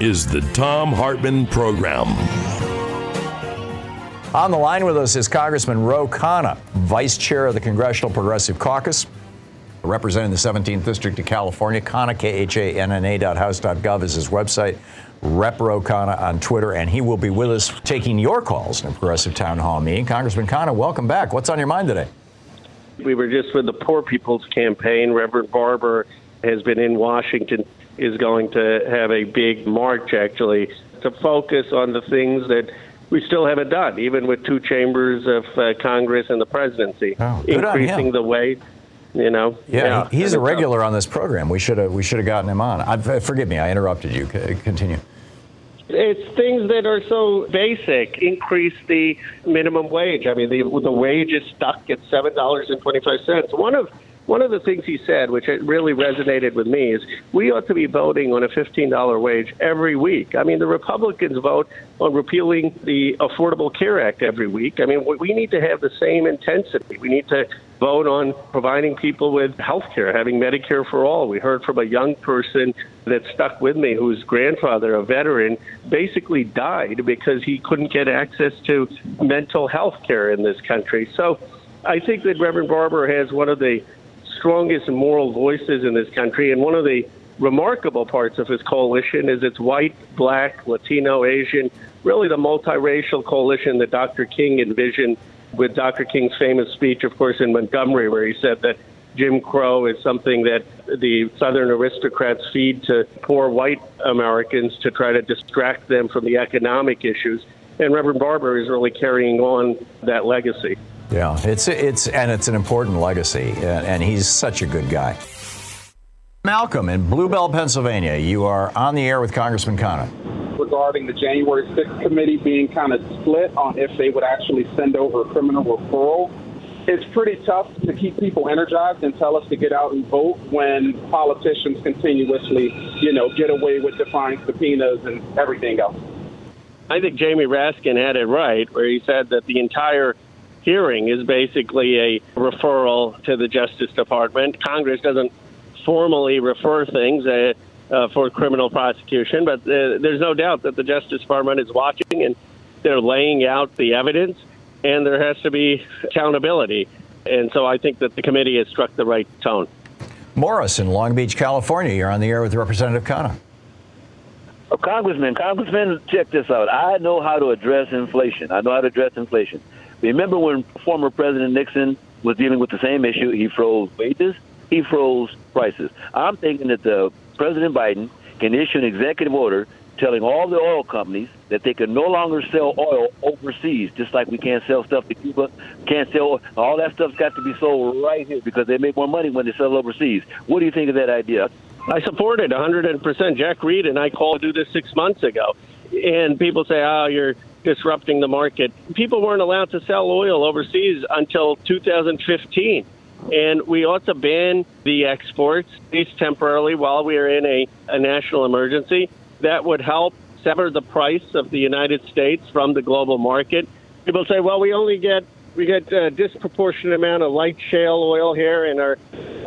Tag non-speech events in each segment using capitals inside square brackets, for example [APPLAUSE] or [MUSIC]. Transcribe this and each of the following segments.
Is the Thom Hartmann Program. On the line with us is Congressman Ro Khanna, Vice Chair of the Congressional Progressive Caucus, representing the 17th District of California. Khanna, K-H-A-N-N-A dot house dot gov is his website. Rep Ro Khanna on Twitter, and he will be with us taking your calls in a Progressive Town Hall meeting. Congressman Khanna, welcome back. What's on your mind today? We were just with the Poor People's Campaign. Reverend Barber has been in Washington is going to have a big march actually to focus on the things that we still haven't done, even with two chambers of uh, Congress and the presidency, Oh, increasing the wage. You know, Yeah, he- he's a regular on this program. We should have we should have gotten him on. I, forgive me, I interrupted you. Continue. It's things that are so basic. Increase the minimum wage. I mean, the the wage is stuck at seven dollars and twenty five cents. One of one of the things he said, which really resonated with me, is we ought to be voting on a fifteen dollar wage every week. I mean, the Republicans vote on repealing the Affordable Care Act every week. I mean, we need to have the same intensity. We need to vote on providing people with health care, having Medicare for all. We heard from a young person that stuck with me whose grandfather, a veteran, basically died because he couldn't get access to mental health care in this country. So I think that Reverend Barber has one of the strongest moral voices in this country, and one of the remarkable parts of his coalition is it's white, black, Latino, Asian, really the multiracial coalition that Dr. King envisioned with Dr. King's famous speech, of course, in Montgomery, where he said that Jim Crow is something that the Southern aristocrats feed to poor white Americans to try to distract them from the economic issues. And Reverend Barber is really carrying on that legacy. Yeah, it's it's and it's an important legacy, and, and he's such a good guy. Malcolm in Bluebell, Pennsylvania, you are on the air with Congressman Khanna. regarding the January 6th committee being kind of split on if they would actually send over a criminal referral. It's pretty tough to keep people energized and tell us to get out and vote when politicians continuously, you know, get away with defying subpoenas and everything else. I think Jamie Raskin had it right, where he said that the entire hearing is basically a referral to the Justice Department. Congress doesn't formally refer things uh, uh, for criminal prosecution, but uh, there's no doubt that the Justice Department is watching and they're laying out the evidence, and there has to be accountability. And so I think that the committee has struck the right tone. Morris in Long Beach, California, you're on the air with Representative Khanna. Oh, Congressman, Congressman, check this out. I know how to address inflation. I know how to address inflation. Remember when former President Nixon was dealing with the same issue? He froze wages, he froze prices. I'm thinking that the President Biden can issue an executive order telling all the oil companies that they can no longer sell oil overseas, just like we can't sell stuff to Cuba, can't sell all that stuff's got to be sold right here because they make more money when they sell overseas. What do you think of that idea? I support it 100%. Jack Reed and I called to do this six months ago. And people say, oh, you're disrupting the market. People weren't allowed to sell oil overseas until 2015. And we ought to ban the exports, at least temporarily, while we are in a, a national emergency. That would help sever the price of the United States from the global market. People say, well, we only get we get a disproportionate amount of light shale oil here, and our,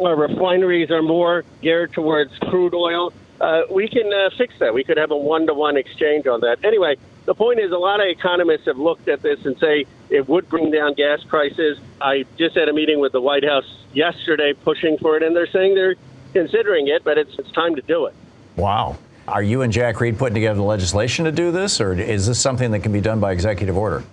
our refineries are more geared towards crude oil. uh, we can uh, fix that. We could have a one to one exchange on that. Anyway, the point is, a lot of economists have looked at this and say it would bring down gas prices. I just had a meeting with the White House yesterday pushing for it, and they're saying they're considering it, but it's, it's time to do it. Wow. Are you and Jack Reed putting together the legislation to do this, or is this something that can be done by executive order?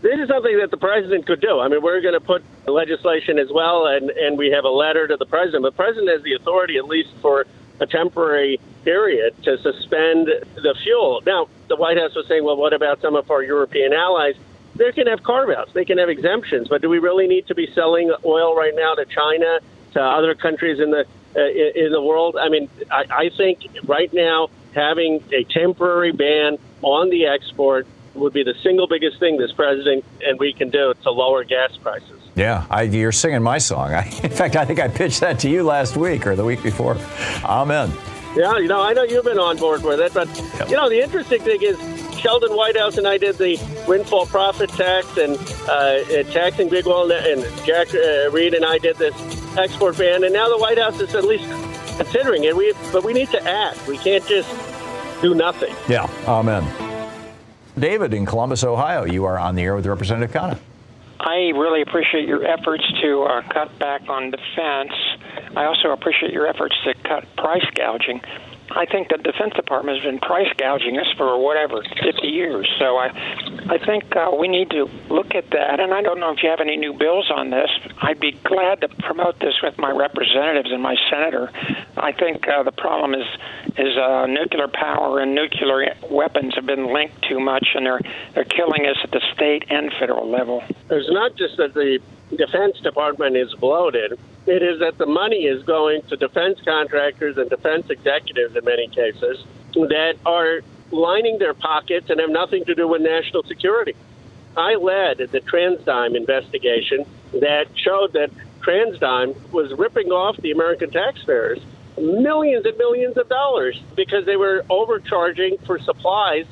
This is something that the president could do. I mean, we're going to put legislation as well, and, and we have a letter to the president. The president has the authority, at least for a temporary period, to suspend the fuel. Now, the White House was saying, well, what about some of our European allies? They can have carve outs, they can have exemptions, but do we really need to be selling oil right now to China, to other countries in the uh, in the world? I mean, I, I think right now having a temporary ban on the export would be the single biggest thing this president and we can do to lower gas prices. Yeah, I, you're singing my song. I, [LAUGHS] in fact, I think I pitched that to you last week or the week before. Amen. Yeah, you know, I know you've been on board with it, but yep. you know, the interesting thing is Sheldon Whitehouse and I did the windfall profit tax and uh, taxing big oil, and Jack uh, Reed and I did this export ban, and now the White House is at least considering it. We, but we need to act. We can't just do nothing. Yeah, amen. David in Columbus, Ohio, you are on the air with Representative Khanna. I really appreciate your efforts to uh, cut back on defense. I also appreciate your efforts to cut price gouging. I think the Defense Department has been price gouging us for whatever 50 years. So I, I think uh, we need to look at that. And I don't know if you have any new bills on this. I'd be glad to promote this with my representatives and my senator. I think uh, the problem is is uh, nuclear power and nuclear weapons have been linked too much, and they're they're killing us at the state and federal level. There's not just that the Defense Department is bloated. It is that the money is going to defense contractors and defense executives in many cases that are lining their pockets and have nothing to do with national security. I led the TransDigm investigation that showed that TransDigm was ripping off the American taxpayers millions and millions of dollars because they were overcharging for supplies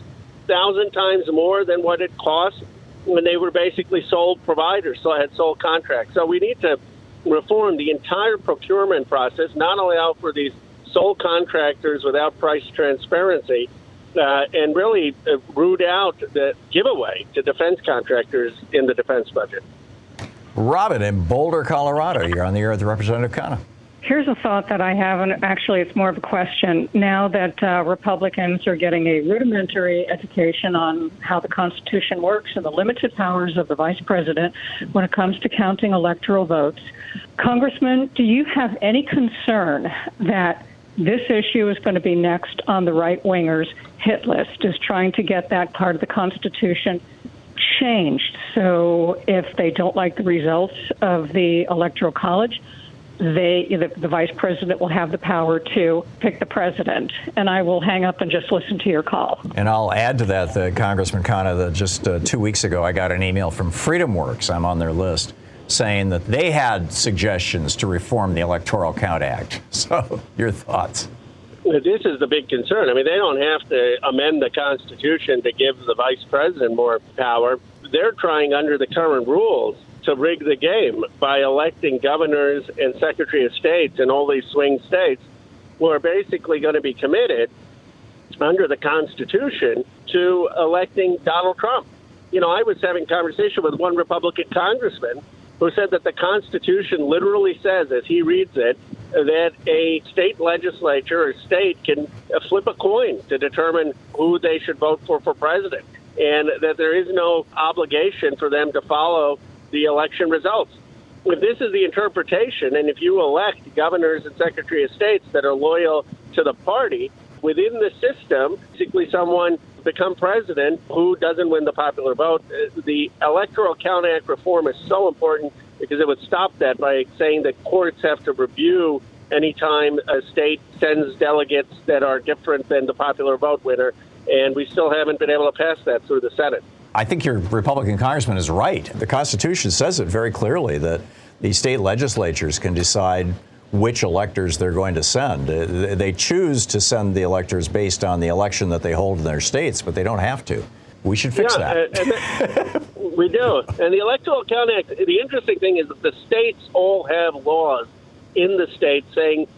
thousand times more than what it cost when they were basically sole providers, so I had sole contracts. So we need to reform the entire procurement process, not allow for these sole contractors without price transparency, uh, and really uh, root out the giveaway to defense contractors in the defense budget. Robin in Boulder, Colorado, you're on the air with Representative Khanna. Here's a thought that I have, and actually, it's more of a question. Now that uh, Republicans are getting a rudimentary education on how the Constitution works and the limited powers of the vice president when it comes to counting electoral votes, Congressman, do you have any concern that this issue is going to be next on the right wingers' hit list, is trying to get that part of the Constitution changed? So if they don't like the results of the Electoral College, they the, the, vice president will have the power to pick the president and i will hang up and just listen to your call and i'll add to that the congressman khanna that just uh, two weeks ago i got an email from freedomworks i'm on their list saying that they had suggestions to reform the electoral count act [LAUGHS] so your thoughts this is the big concern. I mean, they don't have to amend the Constitution to give the vice president more power. They're trying, under the current rules, to rig the game by electing governors and secretary of states in all these swing states who are basically going to be committed under the Constitution to electing Donald Trump. You know, I was having conversation with one Republican congressman who said that the Constitution literally says, as he reads it, that a state legislature or state can flip a coin to determine who they should vote for for president, and that there is no obligation for them to follow the election results. If this is the interpretation, and if you elect governors and secretary of states that are loyal to the party within the system, basically someone become president who doesn't win the popular vote. Uh, the Electoral Count Act reform is so important because it would stop that by saying that courts have to review anytime a state sends delegates that are different than the popular vote winner. And we still haven't been able to pass that through the Senate. I think your Republican congressman is right. The Constitution says it very clearly that the state legislatures can decide which electors they're going to send. Uh, they choose to send the electors based on the election that they hold in their states, but they don't have to. We should fix yeah, that. [LAUGHS] We do. And the Electoral Count Act, the interesting thing is that the states all have laws in the state saying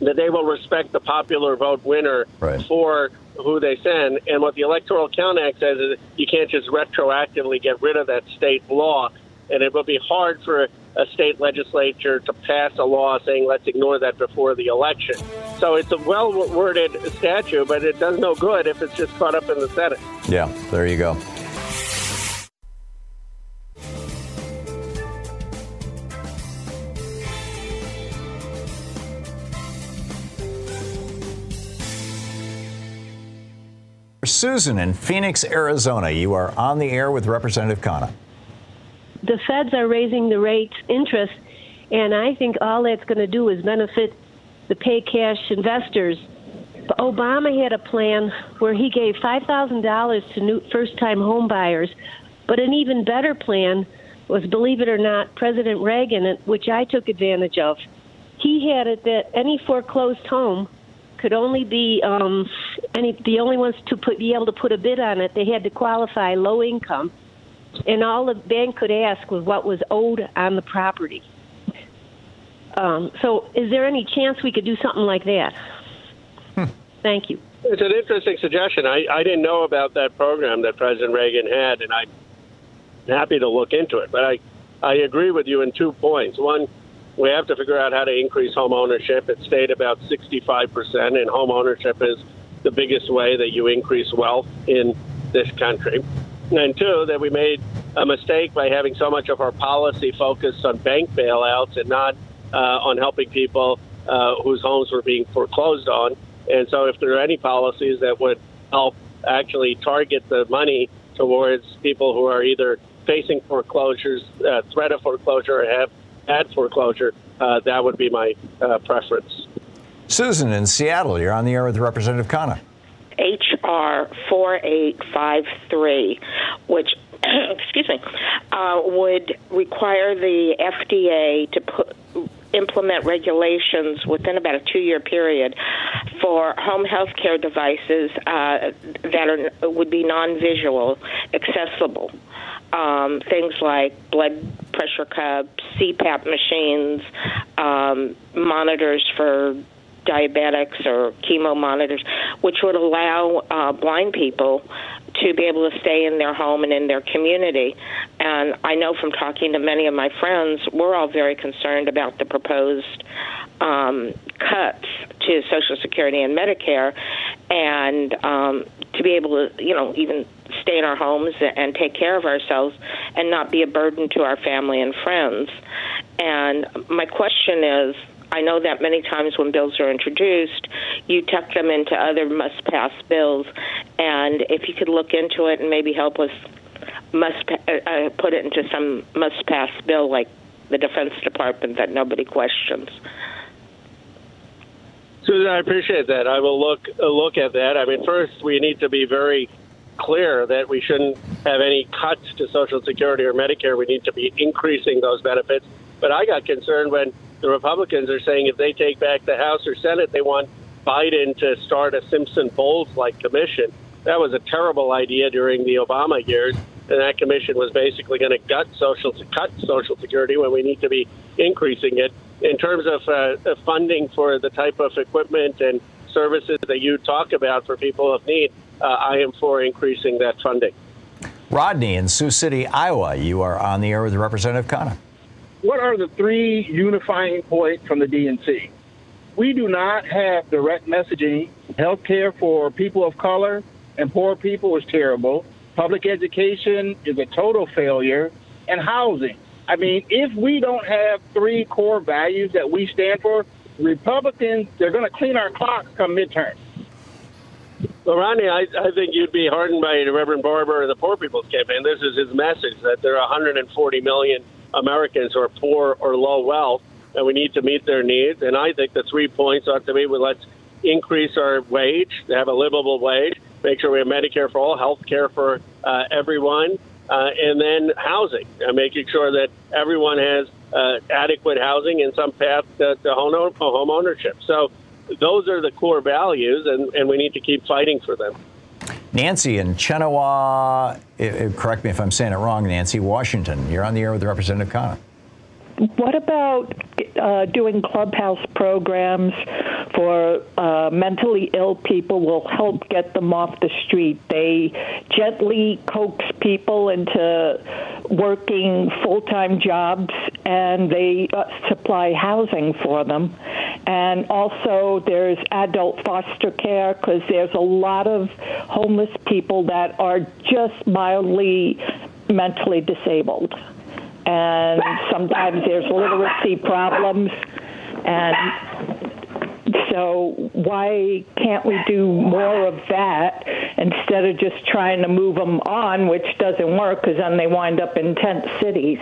that they will respect the popular vote winner Right. for who they send. And what the Electoral Count Act says is you can't just retroactively get rid of that state law. And it will be hard for a state legislature to pass a law saying let's ignore that before the election. So it's a well worded statute, but it does no good if it's just caught up in the Senate. Yeah, there you go. Susan in Phoenix, Arizona, you are on the air with Representative Khanna. the feds are raising the rates interest, and I think all that's going to do is benefit the pay cash investors. But Obama had a plan where he gave $5,000 to new first-time home buyers, but an even better plan was, believe it or not, President Reagan, which I took advantage of. He had it that any foreclosed home could only be um, any the only ones to put be able to put a bid on it. They had to qualify low income and all the bank could ask was what was owed on the property. Um, so, is there any chance we could do something like that? Thank you. It's an interesting suggestion. I, I didn't know about that program that President Reagan had, and I'm happy to look into it. But I, I agree with you in two points. One, we have to figure out how to increase home ownership. It stayed about 65%, and home ownership is the biggest way that you increase wealth in this country. And two, that we made a mistake by having so much of our policy focused on bank bailouts and not uh, on helping people uh, whose homes were being foreclosed on. And so, if there are any policies that would help actually target the money towards people who are either facing foreclosures, uh, threat of foreclosure, or have had foreclosure, uh, that would be my uh, preference. Susan in Seattle, you're on the air with Representative Khanna. HR 4853, which, [CLEARS THROAT] excuse me, uh, would require the FDA to put implement regulations within about a two-year period for home health care devices uh, that are would be non-visual accessible. Um, things like blood pressure cups, CPAP machines, um, monitors for diabetics or chemo monitors, which would allow uh, blind people to be able to stay in their home and in their community. And I know from talking to many of my friends, we're all very concerned about the proposed um, cuts to Social Security and Medicare, and um, to be able to, you know, even stay in our homes and take care of ourselves and not be a burden to our family and friends. And my question is, I know that many times when bills are introduced, you tuck them into other must pass bills. And if you could look into it and maybe help us must uh, uh, put it into some must pass bill like the Defense Department that nobody questions. Susan, I appreciate that. I will look uh, look at that. I mean, first we need to be very clear that we shouldn't have any cuts to Social Security or Medicare. We need to be increasing those benefits. But I got concerned when the Republicans are saying if they take back the House or Senate, they want Biden to start a Simpson Bowles like commission. That was a terrible idea during the Obama years, and that commission was basically going to gut social cut Social Security when we need to be increasing it. In terms of uh, funding for the type of equipment and services that you talk about for people of need, uh, I am for increasing that funding. Rodney in Sioux City, Iowa, you are on the air with Representative Khanna. What are the three unifying points from the DNC? We do not have direct messaging. Health care for people of color and poor people is terrible. Public education is a total failure. And housing. I mean, if we don't have three core values that we stand for, Republicans, they're going to clean our clocks come midterm. Well, Ronnie, I, I think you'd be heartened by Reverend Barber and the Poor People's Campaign. This is his message that there are 140 million Americans who are poor or low wealth, and we need to meet their needs. And I think the three points ought to be well, let's increase our wage, have a livable wage, make sure we have Medicare for all, health care for uh, everyone, uh, and then housing, uh, making sure that everyone has uh, adequate housing and some path to, to home ownership. So those are the core values, and, and we need to keep fighting for them. Nancy in Chenoweth, correct me if I'm saying it wrong, Nancy, Washington. You're on the air with Representative Khanna. What about uh, doing clubhouse programs for uh, mentally ill people? Will help get them off the street. They gently coax people into working full time jobs, and they uh, supply housing for them. And also, there's adult foster care because there's a lot of homeless people that are just mildly mentally disabled and sometimes there's literacy problems and so why can't we do more of that instead of just trying to move them on which doesn't work because then they wind up in tent cities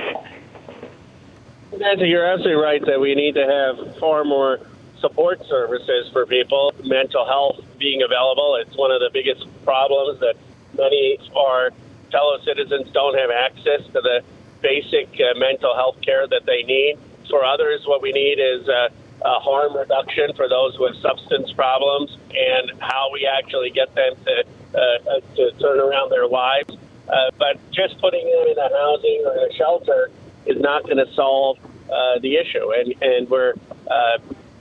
Nancy, you're absolutely right that we need to have far more support services for people, mental health being available. It's one of the biggest problems that many of our fellow citizens don't have access to the basic uh, mental health care that they need. For others, what we need is uh, a harm reduction for those with substance problems and how we actually get them to, uh, uh to turn around their lives. Uh, but just putting them in a housing or a shelter is not going to solve the issue. And, and we're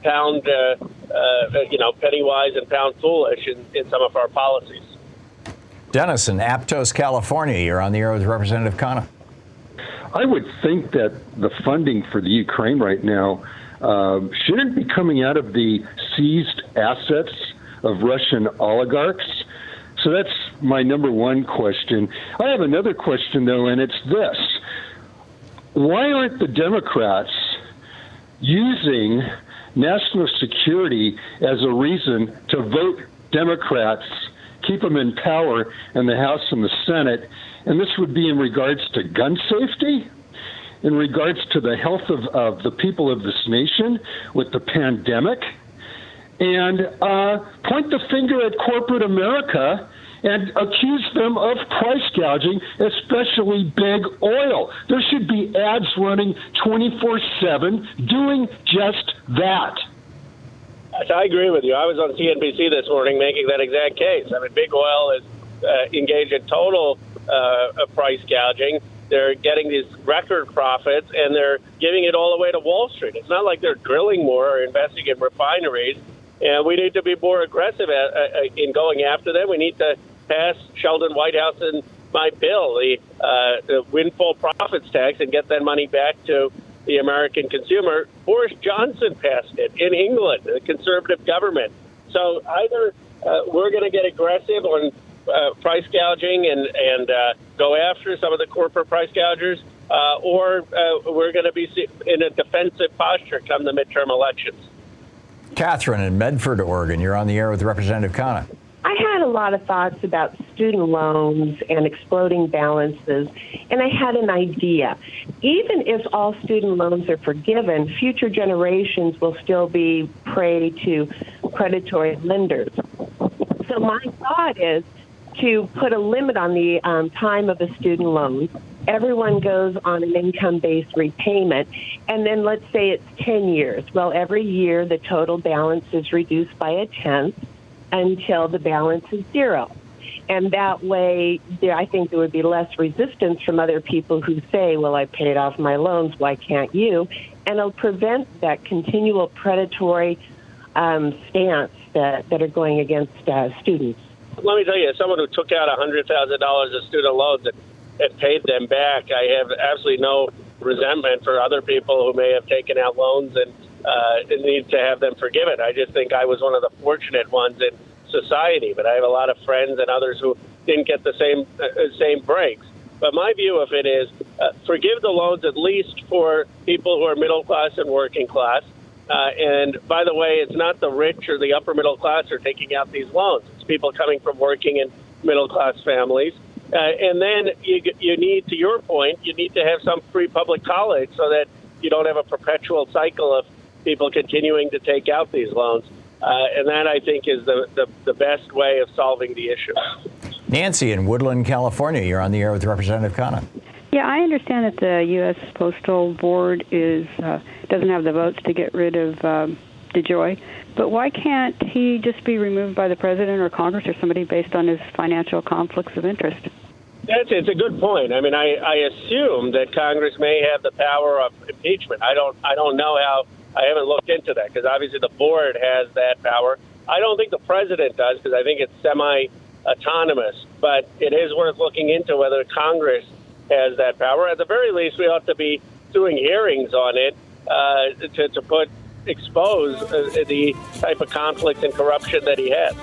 pound, you know, penny wise and pound foolish in, in some of our policies. Dennis in Aptos, California. You're on the air with Representative Khanna. I would think that the funding for the Ukraine right now um, shouldn't be coming out of the seized assets of Russian oligarchs. So that's my number one question. I have another question, though, and it's this Why aren't the Democrats using national security as a reason to vote Democrats, keep them in power in the House and the Senate, and this would be in regards to gun safety, in regards to the health of, of the people of this nation with the pandemic, and uh, point the finger at corporate America and accuse them of price gouging, especially big oil. There should be ads running 24 7 doing just that. I agree with you. I was on CNBC this morning making that exact case. I mean, big oil is uh, engaged in total uh, price gouging. They're getting these record profits and they're giving it all away to Wall Street. It's not like they're drilling more or investing in refineries. And we need to be more aggressive at, uh, in going after them. We need to pass Sheldon Whitehouse and my bill, the, uh, the windfall profits tax, and get that money back to the American consumer. Boris Johnson passed it in England, the conservative government. So either uh, we're going to get aggressive on uh, price gouging and and uh, go after some of the corporate price gougers, uh, or uh, we're going to be in a defensive posture come the midterm elections. Catherine in Medford, Oregon, you're on the air with Representative Khanna. I had a lot of thoughts about student loans and exploding balances, and I had an idea. Even if all student loans are forgiven, future generations will still be prey to predatory lenders. So, my thought is to put a limit on the um, time of a student loan. Everyone goes on an income based repayment, and then let's say it's 10 years. Well, every year the total balance is reduced by a tenth until the balance is zero. And that way, there, I think there would be less resistance from other people who say, well, I paid off my loans, why can't you? And it'll prevent that continual predatory um, stance that, that are going against uh, students let me tell you, as someone who took out $100,000 of student loans and, and paid them back, I have absolutely no resentment for other people who may have taken out loans and uh, need to have them forgiven. I just think I was one of the fortunate ones in society, but I have a lot of friends and others who didn't get the same uh, same breaks. But my view of it is uh, forgive the loans at least for people who are middle class and working class. Uh, and by the way, it's not the rich or the upper middle class who are taking out these loans. It's people coming from working in middle class families. Uh, and then you, you need, to your point, you need to have some free public college so that you don't have a perpetual cycle of people continuing to take out these loans. Uh, and that, I think, is the, the, the best way of solving the issue. Nancy in Woodland, California, you're on the air with Representative Khanna. Yeah, I understand that the U.S. Postal Board is uh, doesn't have the votes to get rid of um, DeJoy, but why can't he just be removed by the president or Congress or somebody based on his financial conflicts of interest? That's it's a good point. I mean, I, I assume that Congress may have the power of impeachment. I don't I don't know how. I haven't looked into that because obviously the board has that power. I don't think the president does because I think it's semi autonomous. But it is worth looking into whether Congress has that power. At the very least, we ought to be doing hearings on it uh, to, to put expose uh, the type of conflict and corruption that he had.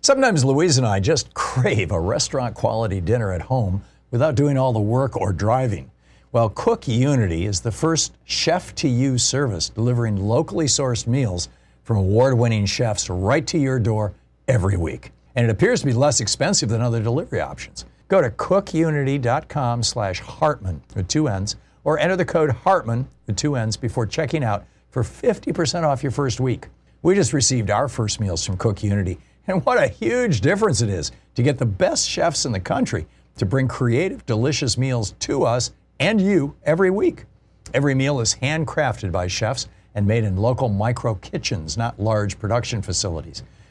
Sometimes Louise and I just [LAUGHS] crave a restaurant quality dinner at home without doing all the work or driving. Well, Cook Unity is the first chef to you service delivering locally sourced meals from award winning chefs right to your door every week. And it appears to be less expensive than other delivery options. Go to cookunity.com slash Hartmann with two N's or enter the code Hartmann with two N's before checking out for 50% off your first week. We just received our first meals from Cook Unity, and what a huge difference it is to get the best chefs in the country to bring creative, delicious meals to us and you every week. Every meal is handcrafted by chefs and made in local micro kitchens, not large production facilities.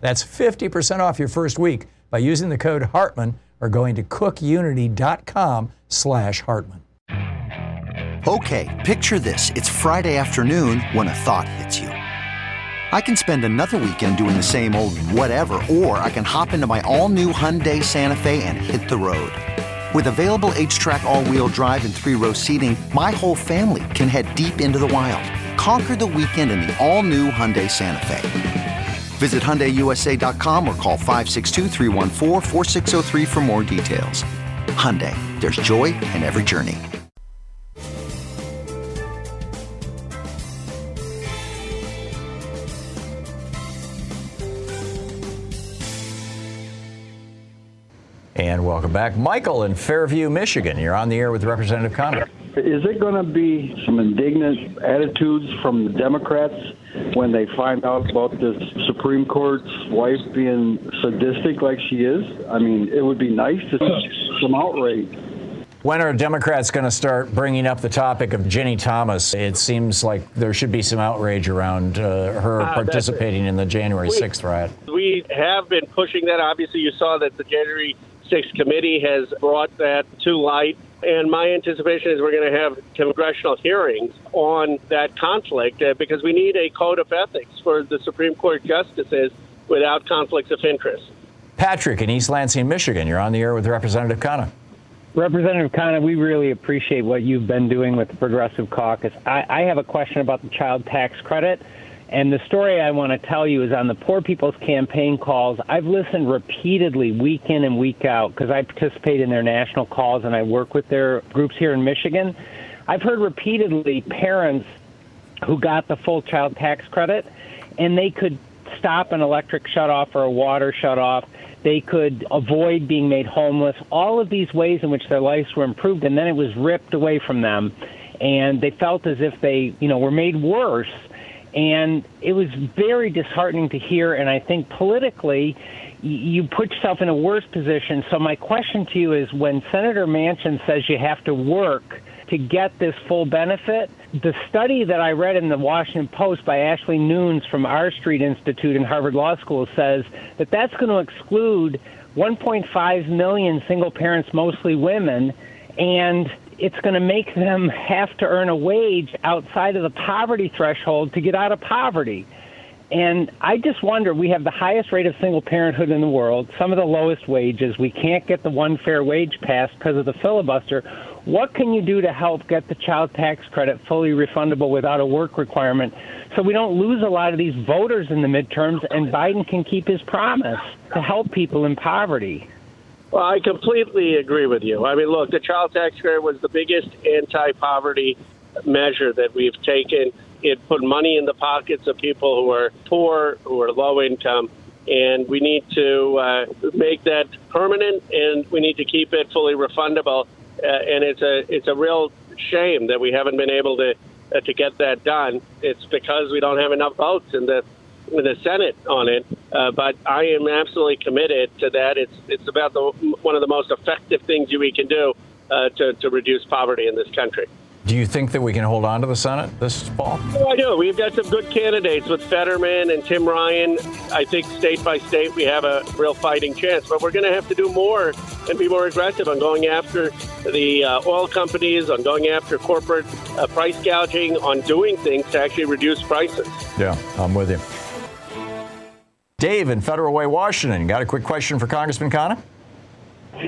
That's 50% off your first week by using the code Hartmann or going to cookunity.com slash Hartmann. Okay, picture this. It's Friday afternoon when a thought hits you. I can spend another weekend doing the same old whatever, or I can hop into my all-new Hyundai Santa Fe and hit the road. With available H-Track all-wheel drive and three-row seating, my whole family can head deep into the wild. Conquer the weekend in the all-new Hyundai Santa Fe. Visit HyundaiUSA.com or call 562 for more details. Hyundai, there's joy in every journey. And welcome back. Michael in Fairview, Michigan. You're on the air with Representative Khanna. Is it going to be some indignant attitudes from the Democrats when they find out about this Supreme Court's wife being sadistic like she is? I mean, it would be nice to see some outrage. When are Democrats going to start bringing up the topic of Ginny Thomas? It seems like there should be some outrage around uh, her Uh, participating in the January We- 6th riot. We have been pushing that. Obviously, you saw that the January 6th committee has brought that to light. And my anticipation is we're going to have congressional hearings on that conflict uh, because we need a code of ethics for the Supreme Court justices without conflicts of interest. Patrick in East Lansing, Michigan. You're on the air with Representative Khanna. Representative Khanna, we really appreciate what you've been doing with the Progressive Caucus. I, I have a question about the child tax credit. And the story I want to tell you is on the Poor People's Campaign calls. I've listened repeatedly, week in and week out, because I participate in their national calls and I work with their groups here in Michigan. I've heard repeatedly parents who got the full child tax credit and they could stop an electric shutoff or a water shutoff. They could avoid being made homeless. All of these ways in which their lives were improved, and then it was ripped away from them, and they felt as if they, you know, were made worse. And it was very disheartening to hear. And I think politically, you put yourself in a worse position. So my question to you is: When Senator Manchin says you have to work to get this full benefit. The study that I read in the Washington Post by Ashley Nunes from R Street Institute in Harvard Law School says that that's going to exclude 1.5 million single parents, mostly women, and it's going to make them have to earn a wage outside of the poverty threshold to get out of poverty. And I just wonder we have the highest rate of single parenthood in the world, some of the lowest wages. We can't get the one fair wage passed because of the filibuster. What can you do to help get the child tax credit fully refundable without a work requirement so we don't lose a lot of these voters in the midterms and Biden can keep his promise to help people in poverty? Well, I completely agree with you. I mean, look, the child tax credit was the biggest anti poverty measure that we've taken. It put money in the pockets of people who are poor, who are low income. and we need to uh, make that permanent, and we need to keep it fully refundable. Uh, and it's a it's a real shame that we haven't been able to uh, to get that done. It's because we don't have enough votes in the the Senate on it. Uh, but I am absolutely committed to that. It's it's about the one of the most effective things we can do uh, to to reduce poverty in this country. Do you think that we can hold on to the Senate this fall? Oh, I do. We've got some good candidates with Fetterman and Tim Ryan. I think state by state we have a real fighting chance, but we're going to have to do more and be more aggressive on going after the uh, oil companies, on going after corporate uh, price gouging, on doing things to actually reduce prices. Yeah, I'm with you. Dave in Federal Way, Washington. Got a quick question for Congressman Khanna?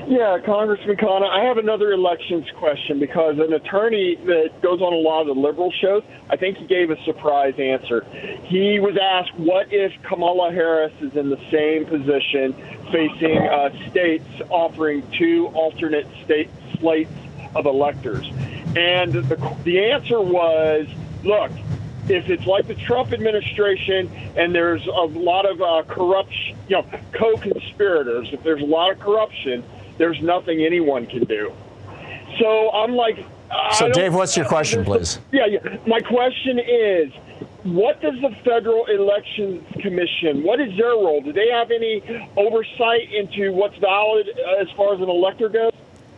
Yeah, Congressman Khanna, I have another elections question because an attorney that goes on a lot of the liberal shows, I think he gave a surprise answer. He was asked, what if Kamala Harris is in the same position facing uh, states offering two alternate state slates of electors? And the, the answer was, look, if it's like the Trump administration and there's a lot of uh, corruption, you know, co-conspirators, if there's a lot of corruption, there's nothing anyone can do. So I'm like. So, Dave, what's your question, please? Yeah, yeah. My question is, what does the Federal Elections Commission? What is their role? Do they have any oversight into what's valid as far as an elector goes?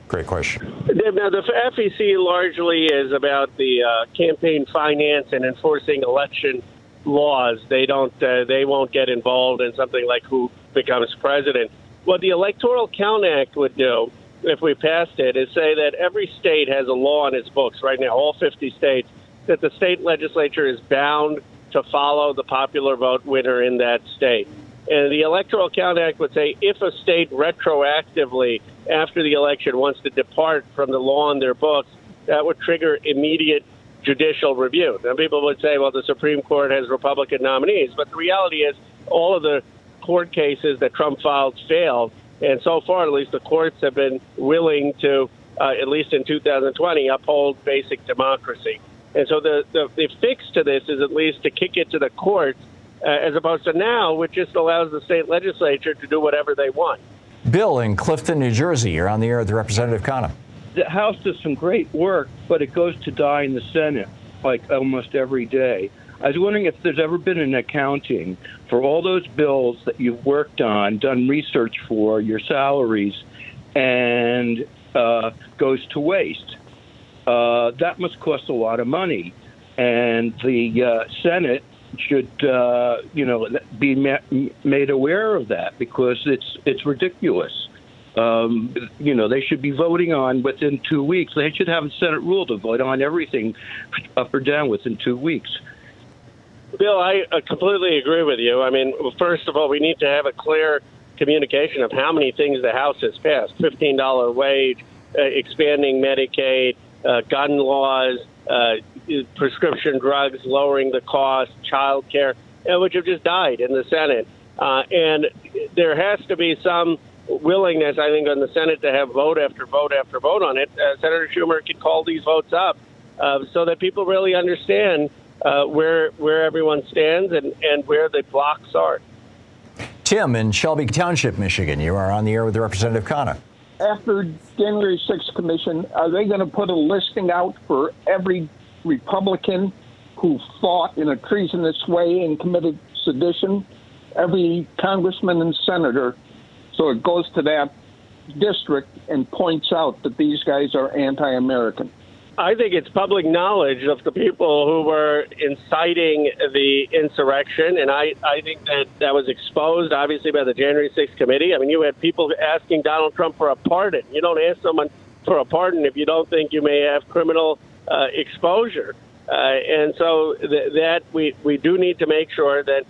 Great question. Now, the FEC largely is about the uh, campaign finance and enforcing election laws. They don't. Uh, they won't get involved in something like who becomes president. What the Electoral Count Act would do, if we passed it, is say that every state has a law on its books right now, all 50 states, that the state legislature is bound to follow the popular vote winner in that state. And the Electoral Count Act would say if a state retroactively, after the election, wants to depart from the law in their books, that would trigger immediate judicial review. Now, people would say, well, the Supreme Court has Republican nominees, but the reality is all of the court cases that Trump filed failed. And so far, at least, the courts have been willing to, uh, at least in 2020, uphold basic democracy. And so the, the, the fix to this is at least to kick it to the courts, uh, as opposed to now, which just allows the state legislature to do whatever they want. Bill in Clifton, New Jersey. You're on the air with Representative Khanna. The House does some great work, but it goes to die in the Senate like almost every day. I was wondering if there's ever been an accounting for all those bills that you've worked on, done research for, your salaries, and uh, goes to waste. Uh, that must cost a lot of money, and the uh, Senate should, uh, you know, be ma- made aware of that because it's it's ridiculous. Um, you know, they should be voting on within two weeks. They should have a Senate rule to vote on everything up or down within two weeks. Bill, I uh, completely agree with you. I mean, first of all, we need to have a clear communication of how many things the House has passed $15 wage, uh, expanding Medicaid, uh, gun laws, uh, prescription drugs, lowering the cost, child care, uh, which have just died in the Senate. Uh, and there has to be some willingness, I think, on the Senate to have vote after vote after vote on it. Senator Schumer can call these votes up so that people really understand uh, where where everyone stands and, and where the blocks are. Tim in Shelby Township, Michigan, you are on the air with Representative Khanna. After January 6th commission, are they going to put a listing out for every Republican who fought in a treasonous way and committed sedition? Every congressman and senator, so it goes to that district and points out that these guys are anti-American. I think it's public knowledge of the people who were inciting the insurrection, and I, I think that that was exposed, obviously, by the January 6th committee. I mean, you had people asking Donald Trump for a pardon. You don't ask someone for a pardon if you don't think you may have criminal uh, exposure. Uh, and so th- that we, we do need to make sure that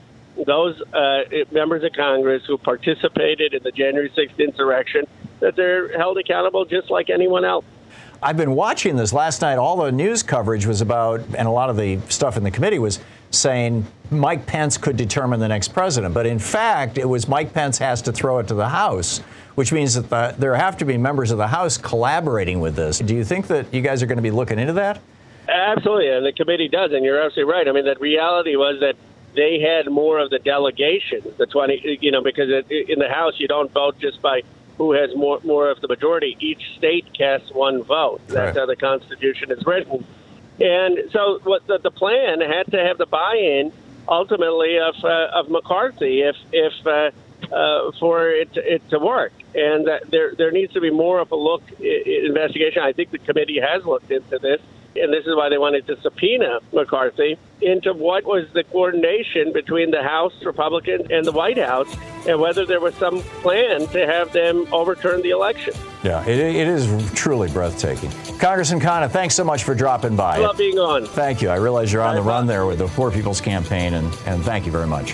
those uh, members of Congress who participated in the January 6th insurrection, that they're held accountable just like anyone else. I've been watching this last night. All the news coverage was about, and a lot of the stuff in the committee was saying Mike Pence could determine the next president. But in fact, it was Mike Pence has to throw it to the House, which means that the, there have to be members of the House collaborating with this. Do you think that you guys are going to be looking into that? Absolutely, and the committee does, and you're absolutely right. I mean, the reality was that they had more of the delegation, the 20, you know, because it, in the House you don't vote just by who has more more of the majority. Each state casts one vote. That's Right. how the Constitution is written. And so, what the, the plan had to have the buy-in ultimately of uh, of McCarthy if if uh, uh, for it it to work. And uh, there there needs to be more of a look i- i- investigation. I think the committee has looked into this, and this is why they wanted to subpoena McCarthy into what was the coordination between the House Republican and the White House, and whether there was some plan to have them overturn the election. Yeah, it, it is truly breathtaking. Congressman Khanna, thanks so much for dropping by. I love being on. Thank you. I realize you're on the run there with the Poor People's Campaign, and, and thank you very much.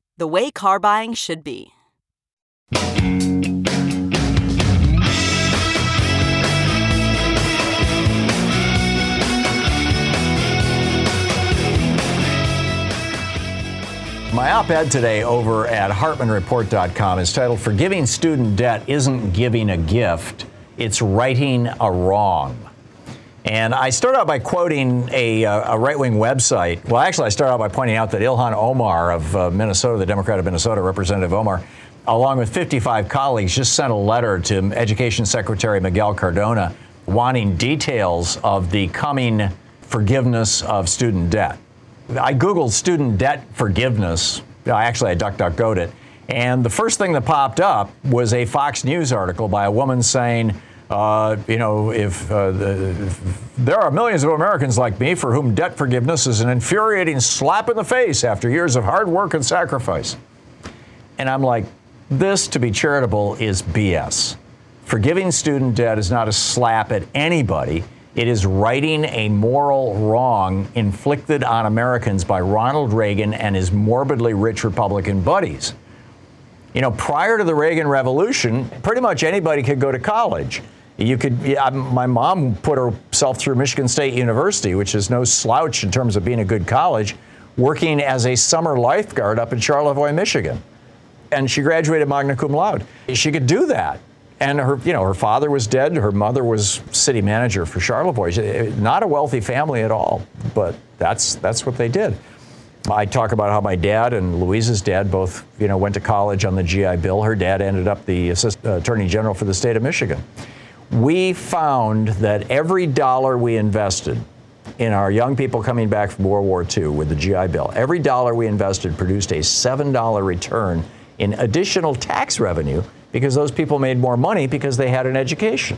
the way car buying should be. My op ed today over at HartmannReport.com is titled Forgiving Student Debt Isn't Giving a Gift, It's Righting a Wrong. And I start out by quoting a, uh, a right wing website. Well, actually, I start out by pointing out that Ilhan Omar of uh, Minnesota, the Democrat of Minnesota, Representative Omar, along with 55 colleagues, just sent a letter to Education Secretary Miguel Cardona wanting details of the coming forgiveness of student debt. I Googled student debt forgiveness. Actually, I DuckDuckGo'd it. And the first thing that popped up was a Fox News article by a woman saying, uh, you know, if, uh, the, if there are millions of Americans like me for whom debt forgiveness is an infuriating slap in the face after years of hard work and sacrifice. And I'm like, this, to be charitable, is BS. Forgiving student debt is not a slap at anybody. It is righting a moral wrong inflicted on Americans by Ronald Reagan and his morbidly rich Republican buddies. You know, prior to the Reagan Revolution, pretty much anybody could go to college. You could. Yeah, my mom put herself through Michigan State University, which is no slouch in terms of being a good college, working as a summer lifeguard up in Charlevoix, Michigan, and she graduated magna cum laude. She could do that and her, you know, her father was dead. Her mother was city manager for Charlevoix. Not a wealthy family at all, but that's that's what they did. I talk about how my dad and Louise's dad both, you know, went to college on the GI Bill. Her dad ended up the uh, attorney general for the state of Michigan. We found that every dollar we invested in our young people coming back from World War II with the GI Bill, every dollar we invested produced a seven dollar return in additional tax revenue because those people made more money because they had an education.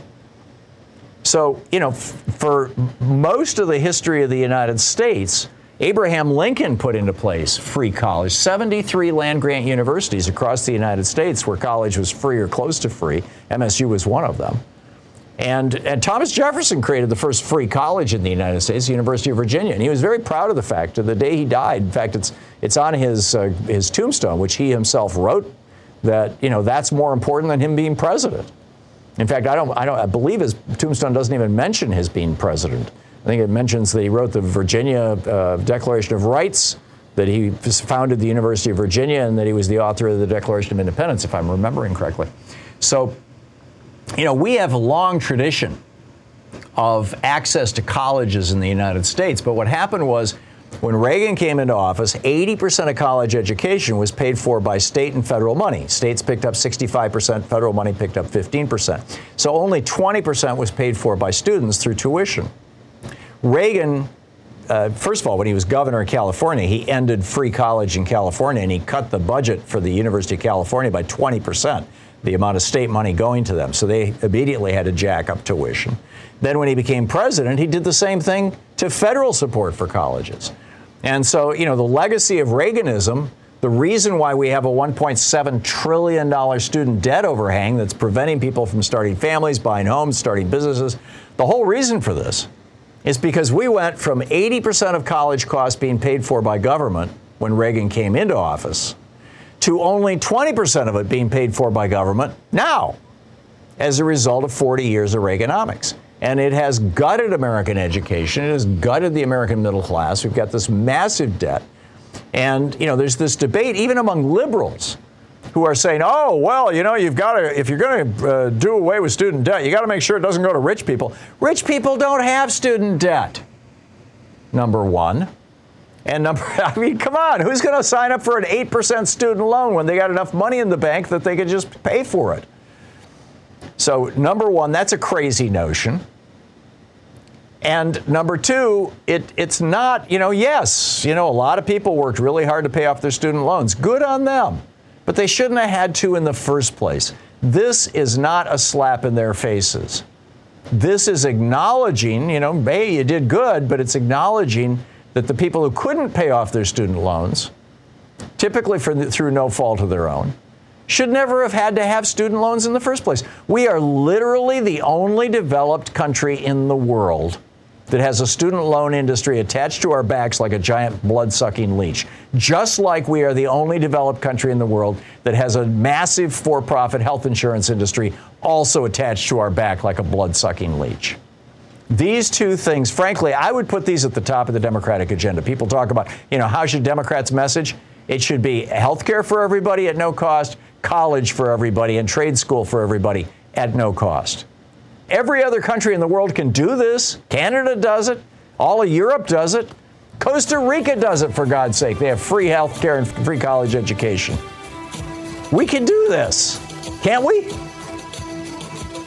So, you know, f- for most of the history of the United States, Abraham Lincoln put into place free college. 73 land grant universities across the United States where college was free or close to free. MSU was one of them. And, and Thomas Jefferson created the first free college in the United States, the University of Virginia. And he was very proud of the fact to the day he died. In fact, it's, it's on his, uh, his tombstone, which he himself wrote that you know that's more important than him being president. In fact, I don't, I don't, I believe his tombstone doesn't even mention his being president. I think it mentions that he wrote the Virginia uh, Declaration of Rights, that he founded the University of Virginia and that he was the author of the Declaration of Independence, if I'm remembering correctly. So, you know, we have a long tradition of access to colleges in the United States, but what happened was when Reagan came into office, 80% of college education was paid for by state and federal money. States picked up 65%, federal money picked up 15%. So only 20% was paid for by students through tuition. Reagan, uh, first of all, when he was governor of California, he ended free college in California and he cut the budget for the University of California by 20%, the amount of state money going to them. So they immediately had to jack up tuition. Then, when he became president, he did the same thing to federal support for colleges. And so, you know, the legacy of Reaganism, the reason why we have a $1.7 trillion student debt overhang that's preventing people from starting families, buying homes, starting businesses, the whole reason for this is because we went from 80% of college costs being paid for by government when Reagan came into office to only 20% of it being paid for by government now as a result of 40 years of Reaganomics and it has gutted American education. It has gutted the American middle class. We've got this massive debt. And, you know, there's this debate even among liberals who are saying, oh, well, you know, you've got to, if you're going to uh, do away with student debt, you got to make sure it doesn't go to rich people. Rich people don't have student debt, number one. And number, [LAUGHS] I mean, come on, who's going to sign up for an 8% student loan when they got enough money in the bank that they could just pay for it? So, number one, that's a crazy notion. And number two, it, it's not, you know, yes, you know, a lot of people worked really hard to pay off their student loans. Good on them. But they shouldn't have had to in the first place. This is not a slap in their faces. This is acknowledging, you know, hey, you did good, but it's acknowledging that the people who couldn't pay off their student loans, typically the, through no fault of their own, should never have had to have student loans in the first place. We are literally the only developed country in the world that has a student loan industry attached to our backs like a giant blood sucking leech. Just like we are the only developed country in the world that has a massive for profit health insurance industry also attached to our back like a blood sucking leech. These two things, frankly, I would put these at the top of the Democratic agenda. People talk about, you know, how should Democrats message? It should be health care for everybody at no cost, college for everybody, and trade school for everybody at no cost. Every other country in the world can do this. Canada does it. All of Europe does it. Costa Rica does it, for God's sake. They have free health care and free college education. We can do this, can't we?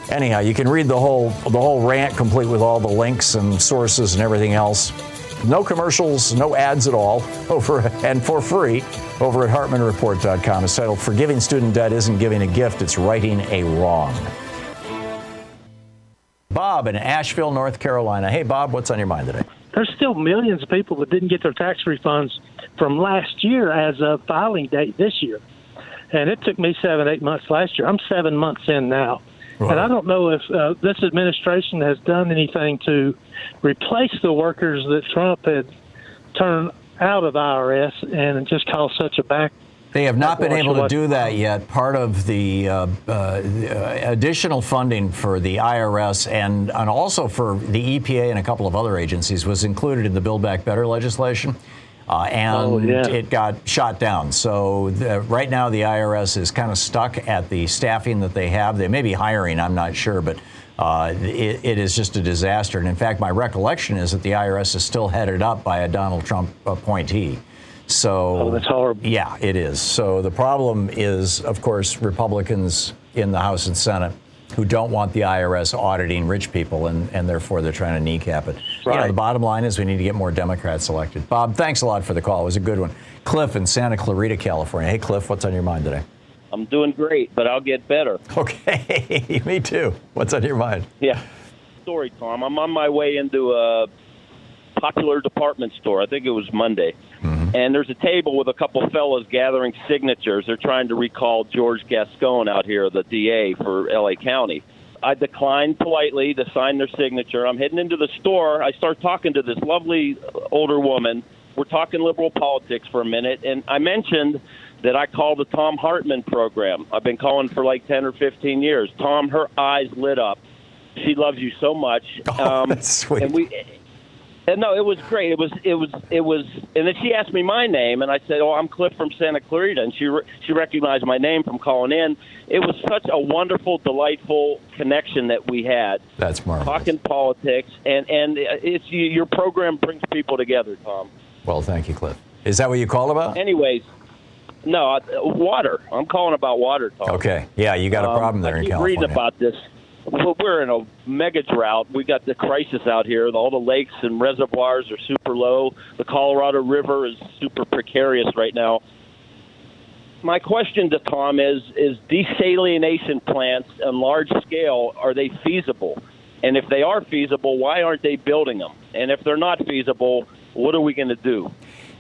Anyhow, you can read the whole the whole rant complete with all the links and sources and everything else. No commercials, no ads at all, [LAUGHS] over and for free over at HartmannReport.com. It's titled Forgiving Student Debt Isn't Giving a Gift, It's Righting a Wrong. Bob in Asheville, North Carolina. Hey, Bob, what's on your mind today? There's still millions of people that didn't get their tax refunds from last year as of filing date this year. And it took me seven, eight months last year. I'm seven months in now. Right. And I don't know if uh, this administration has done anything to replace the workers that Trump had turned out of IRS and just caused such a back they have not been able to do that yet. Part of the uh, uh, additional funding for the IRS and, and also for the EPA and a couple of other agencies was included in the Build Back Better legislation. Uh, and oh, yeah. it got shot down. So the, right now, the IRS is kind of stuck at the staffing that they have. They may be hiring, I'm not sure, but uh, it, it is just a disaster. And in fact, my recollection is that the IRS is still headed up by a Donald Trump appointee. So oh, that's horrible. Yeah, it is. So the problem is, of course, Republicans in the House and Senate who don't want the IRS auditing rich people, and, and therefore they're trying to kneecap it. Right. You know, the bottom line is we need to get more Democrats elected. Bob, thanks a lot for the call. It was a good one. Cliff in Santa Clarita, California. Hey, Cliff, what's on your mind today? I'm doing great, but I'll get better. Okay, [LAUGHS] me too. What's on your mind? Yeah. Story, Tom. I'm on my way into a popular department store. I think it was Monday. Hmm. Mm-hmm. And there's a table with a couple fellows gathering signatures. They're trying to recall George Gascon out here, the DA for LA County. I declined politely to sign their signature. I'm heading into the store. I start talking to this lovely older woman. We're talking liberal politics for a minute, and I mentioned that I call the Thom Hartmann program. I've been calling for like 10 or 15 years. Tom, her eyes lit up. She loves you so much. Oh, um, that's sweet. And we And no, it was great. It was it was it was, and then she asked me my name, and I said, "Oh, I'm Cliff from Santa Clarita," and she re- she recognized my name from calling in. It was such a wonderful, delightful connection that we had. That's marvelous. Talking politics, and and it's your program brings people together, Tom. Well, thank you, Cliff. Is that what you call about? Anyways, no water. I'm calling about water, Tom. Okay. Yeah, you got a Um, problem there I in keep California. reading about this. We're in a mega drought. We got the crisis out here. All the lakes and reservoirs are super low. The Colorado River is super precarious right now. My question to Tom is: Is desalination plants on large scale are they feasible? And if they are feasible, why aren't they building them? And if they're not feasible, what are we going to do?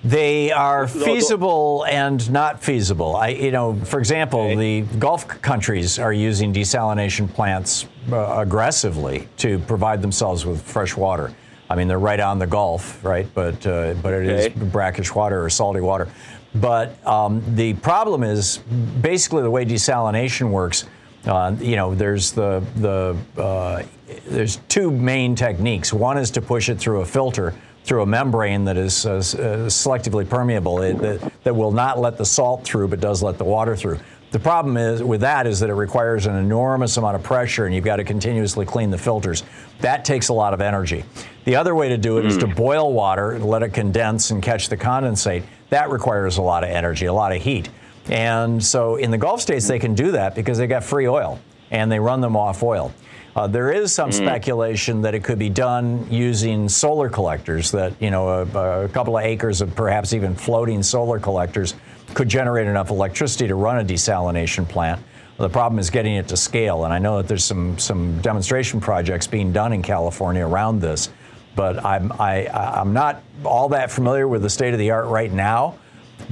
They are feasible and not feasible. I, you know, for example, the Gulf countries are using desalination plants uh, aggressively to provide themselves with fresh water. I mean, they're right on the Gulf, right? But uh, but it is brackish water or salty water. But um, the problem is basically the way desalination works. Uh, you know, there's the the uh, there's two main techniques. One is to push it through a filter through a membrane that is uh, uh, selectively permeable it, that, that will not let the salt through but does let the water through. The problem is with that is that it requires an enormous amount of pressure and you've got to continuously clean the filters. That takes a lot of energy. The other way to do it is to boil water let it condense and catch the condensate. That requires a lot of energy, a lot of heat. And so in the Gulf states, they can do that because they got free oil and they run them off oil. Uh, there is some speculation that it could be done using solar collectors, that, you know, a, a couple of acres of perhaps even floating solar collectors could generate enough electricity to run a desalination plant. The problem is getting it to scale, and I know that there's some, some demonstration projects being done in California around this, but I'm, I, I'm not all that familiar with the state of the art right now.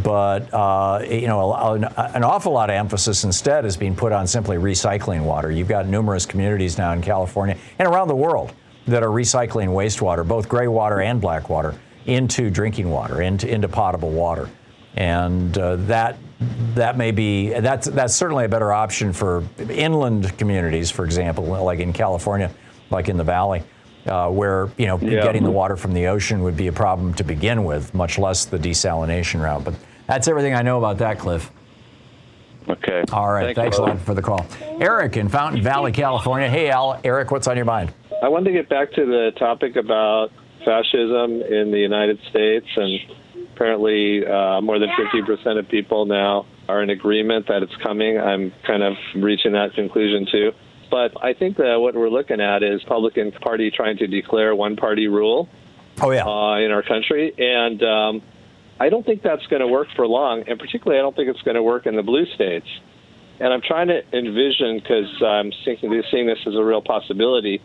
But uh, you know, an, an awful lot of emphasis instead is being put on simply recycling water. You've got numerous communities now in California and around the world that are recycling wastewater, both gray water and black water, into drinking water, into into potable water, and uh, that that may be that's that's certainly a better option for inland communities, for example, like in California, like in the valley. Uh, where you know Yeah. getting the water from the ocean would be a problem to begin with, much less the desalination route. But that's everything I know about that, Cliff. Okay. All right. Thanks, Thanks, a lot for the call. Eric in Fountain Valley, California. Hey, Al. Eric, what's on your mind? I wanted to get back to the topic about fascism in the United States, and apparently uh, more than 50% of people now are in agreement that it's coming. I'm kind of reaching that conclusion too. But I think that what we're looking at is Republican Party trying to declare one party rule. Oh yeah. Uh, in our country, and um, I don't think that's going to work for long. And particularly, I don't think it's going to work in the blue states. And I'm trying to envision because I'm thinking, seeing this as a real possibility,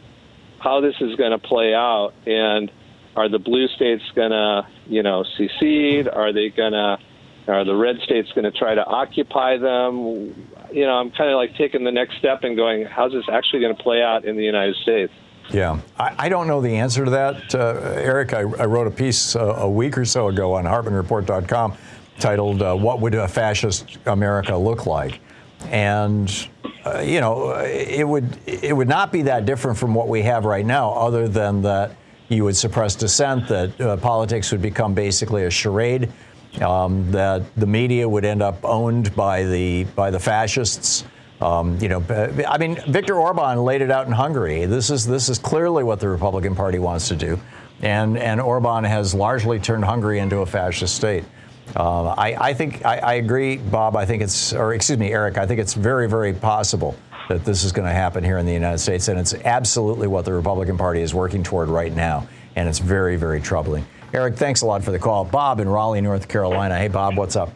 how this is going to play out. And are the blue states going to, you know, secede? Are they going to? Are the red states going to try to occupy them? You know, I'm kind of like taking the next step and going, how's this actually going to play out in the United States? Yeah, I, I don't know the answer to that, uh, Eric. I, I wrote a piece uh, a week or so ago on HartmannReport.com titled uh, "What Would a Fascist America Look Like?" And uh, you know, it would it would not be that different from what we have right now, other than that you would suppress dissent, that uh, politics would become basically a charade, um, that the media would end up owned by the by the fascists. Um, you know, I mean, Viktor Orban laid it out in Hungary. This is this is clearly what the Republican Party wants to do, and and Orban has largely turned Hungary into a fascist state. Uh, I, I think I, I agree, Bob. I think it's, or excuse me, Eric. I think it's very, very possible that this is going to happen here in the United States, and it's absolutely what the Republican Party is working toward right now, and it's very, very troubling. Eric, thanks a lot for the call. Bob in Raleigh, North Carolina. Hey, Bob, what's up?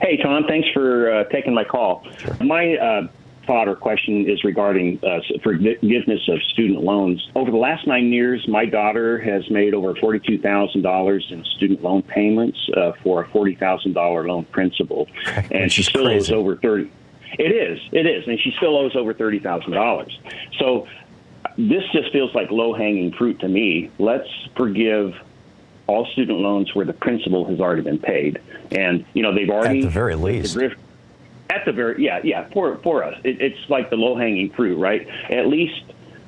Hey, Tom, thanks for uh, taking my call. Sure. My uh, thought or question is regarding uh, forgiveness of student loans. Over the last nine years, my daughter has made over $42,000 in student loan payments uh, for a $40,000 loan principal. And she still owes over 30 It is, it is. And she still owes over $30,000. So this just feels like low hanging fruit to me. Let's forgive all student loans where the principal has already been paid. And, you know, they've already. At the very least. At the very, yeah, yeah, for, for us. It, it's like the low hanging fruit, right? At least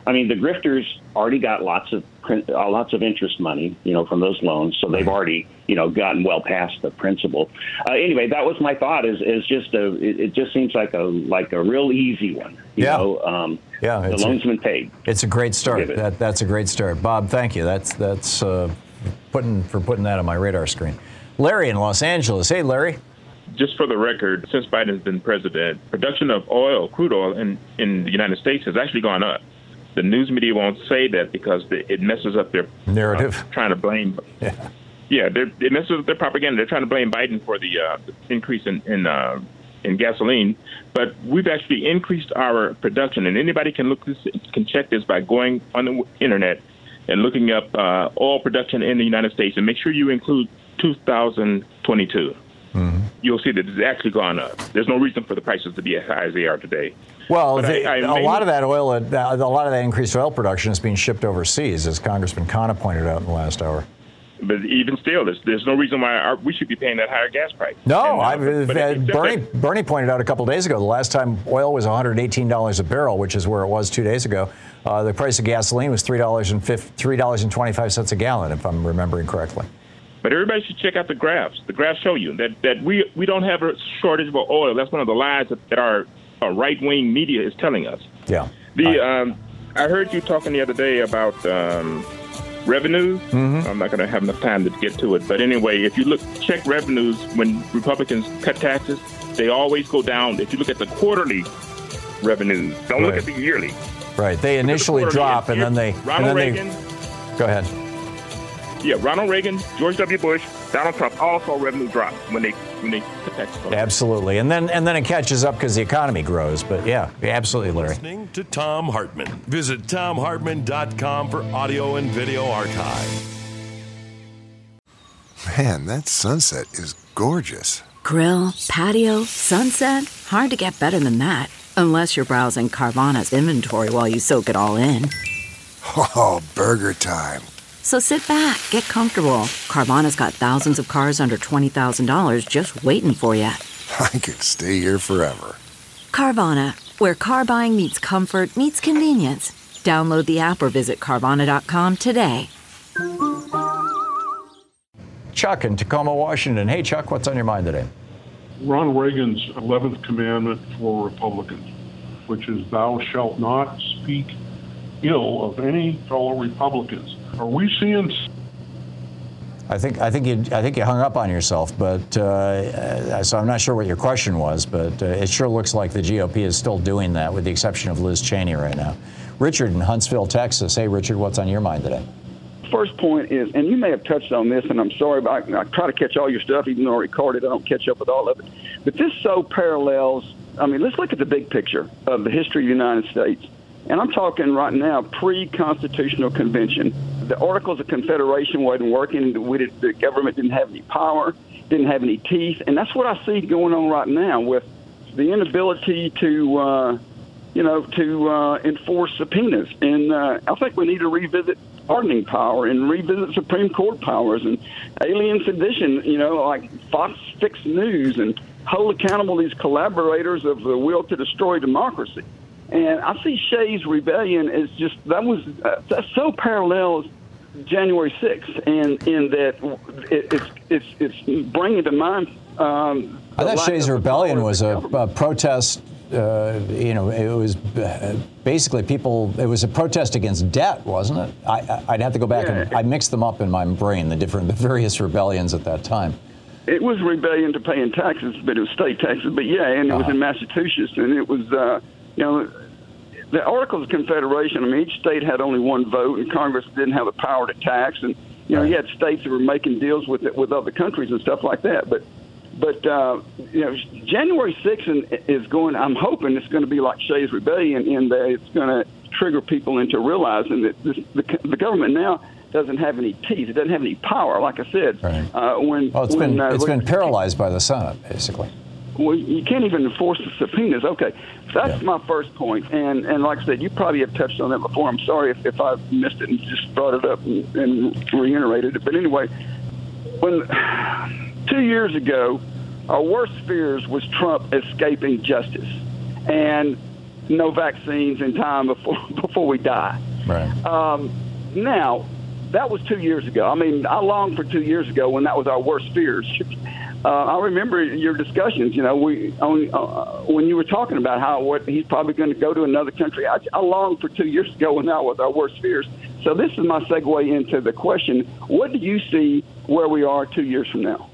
I mean, the grifters already got lots of uh, lots of interest money, you know, from those loans, so they've already, you know, gotten well past the principal. Uh, anyway, that was my thought. Is is just a it, it, just seems like a like a real easy one. You Yeah. know, um, Yeah, the it's a- loan's been paid. It's a great start. That, that's a great start, Bob. Thank you. That's that's uh, putting for putting that on my radar screen. Larry in Los Angeles. Hey, Larry. Just for the record, since Biden's been president, production of oil, crude oil, in, in the United States has actually gone up. The news media won't say that because the, it messes up their narrative. uh, trying to blame. Yeah. Yeah, it messes up their propaganda. They're trying to blame Biden for the, uh, the increase in in, uh, in gasoline, but we've actually increased our production, and anybody can look this can check this by going on the internet and looking up uh, oil production in the United States, and make sure you include 2022 you'll see that it's actually gone up. There's no reason for the prices to be as high as they are today. Well, the- I- I a lot of that oil, a lot of that increased oil production is being shipped overseas, as Congressman Khanna pointed out in the last hour. But even still, there's, there's no reason why our, we should be paying that higher gas price. No, And, uh, uh, Bernie, that- Bernie pointed out a couple days ago the last time oil was $118 a barrel, which is where it was two days ago. Uh, the price of gasoline was $3.50 $3.25 a gallon, if I'm remembering correctly. But everybody should check out the graphs. The graphs show you that, that we we don't have a shortage of oil. That's one of the lies that, that our, our right wing media is telling us. Yeah. The um, I heard you talking the other day about um, revenues. Mm-hmm. I'm not going to have enough time to get to it, but anyway, if you look check revenues when Republicans cut taxes, they always go down. If you look at the quarterly revenues, don't look at the yearly. Right. They initially quarterly, drop and then they. and Ronald then Reagan. They, go ahead. Yeah, Ronald Reagan, George W. Bush, Donald Trump all saw revenue drop when they when they cut taxes. Absolutely. And then and then it catches up because the economy grows. But yeah, absolutely, Larry. Listening to Thom Hartmann. Visit thomhartmann.com for audio and video archive. Man, that sunset is gorgeous. Grill, patio, sunset. Hard to get better than that. Unless you're browsing Carvana's inventory while you soak it all in. Oh, burger time. So sit back, get comfortable. Carvana's got thousands of cars under $20,000 just waiting for you. [LAUGHS] I could stay here forever. Carvana, where car buying meets comfort, meets convenience. Download the app or visit Carvana.com today. Chuck in Tacoma, Washington. Hey, Chuck, what's on your mind today? Ronald Reagan's 11th commandment for Republicans, which is thou shalt not speak ill of any fellow Republicans. Are we seeing I think I think you I think you hung up on yourself, but uh, so I'm not sure what your question was, but uh, it sure looks like the GOP is still doing that, with the exception of Liz Cheney right now. Richard in Huntsville, Texas. Hey, Richard, what's on your mind today? First point is, and you may have touched on this, and I'm sorry, but I, I try to catch all your stuff, even though I recorded, I don't catch up with all of it. But this so parallels. I mean, let's look at the big picture of the history of the United States. And I'm talking right now pre-constitutional convention. The Articles of Confederation wasn't working. We did, the government didn't have any power, didn't have any teeth, and that's what I see going on right now with the inability to, uh, you know, to uh, enforce subpoenas. And uh, I think we need to revisit pardoning power and revisit Supreme Court powers and alien sedition. You know, like Fox Fix News and hold accountable these collaborators of the will to destroy democracy. And I see Shays' rebellion as just that was uh, that's so parallels January 6th, and in that it, it's it's it's bringing to mind. Um, I thought Shays' rebellion was a, a protest. Uh, you know, it was uh, basically people. It was a protest against debt, wasn't it? I, I'd have to go back and I mixed them up in my brain, the different, the various rebellions at that time. It was rebellion to paying taxes, but it was state taxes. But yeah, and it was in Massachusetts, and it was, uh, you know, the Articles of Confederation. I mean, each state had only one vote, and Congress didn't have the power to tax. And you know, you had states that were making deals with it, with other countries and stuff like that. But but uh, you know, January 6th is going. I'm hoping it's going to be like Shays' rebellion in that it's going to trigger people into realizing that this, the, the government now doesn't have any teeth. It doesn't have any power. Like I said, uh, when Well, it's when, been uh, it's been paralyzed by the Senate, basically. well, you can't even enforce the subpoenas. Okay, that's my first point. And and like I said, you probably have touched on that before. I'm sorry if, if I missed it and just brought it up and, and reiterated it. But anyway, when two years ago, our worst fears was Trump escaping justice, and no vaccines in time before [LAUGHS] before we die. Right. Um, now, that was two years ago. I mean, I longed for two years ago when that was our worst fears. Uh, I remember your discussions. You know, we on, uh, when you were talking about how what he's probably going to go to another country. I, I longed for two years ago when that was our worst fears. So this is my segue into the question: What do you see where we are two years from now?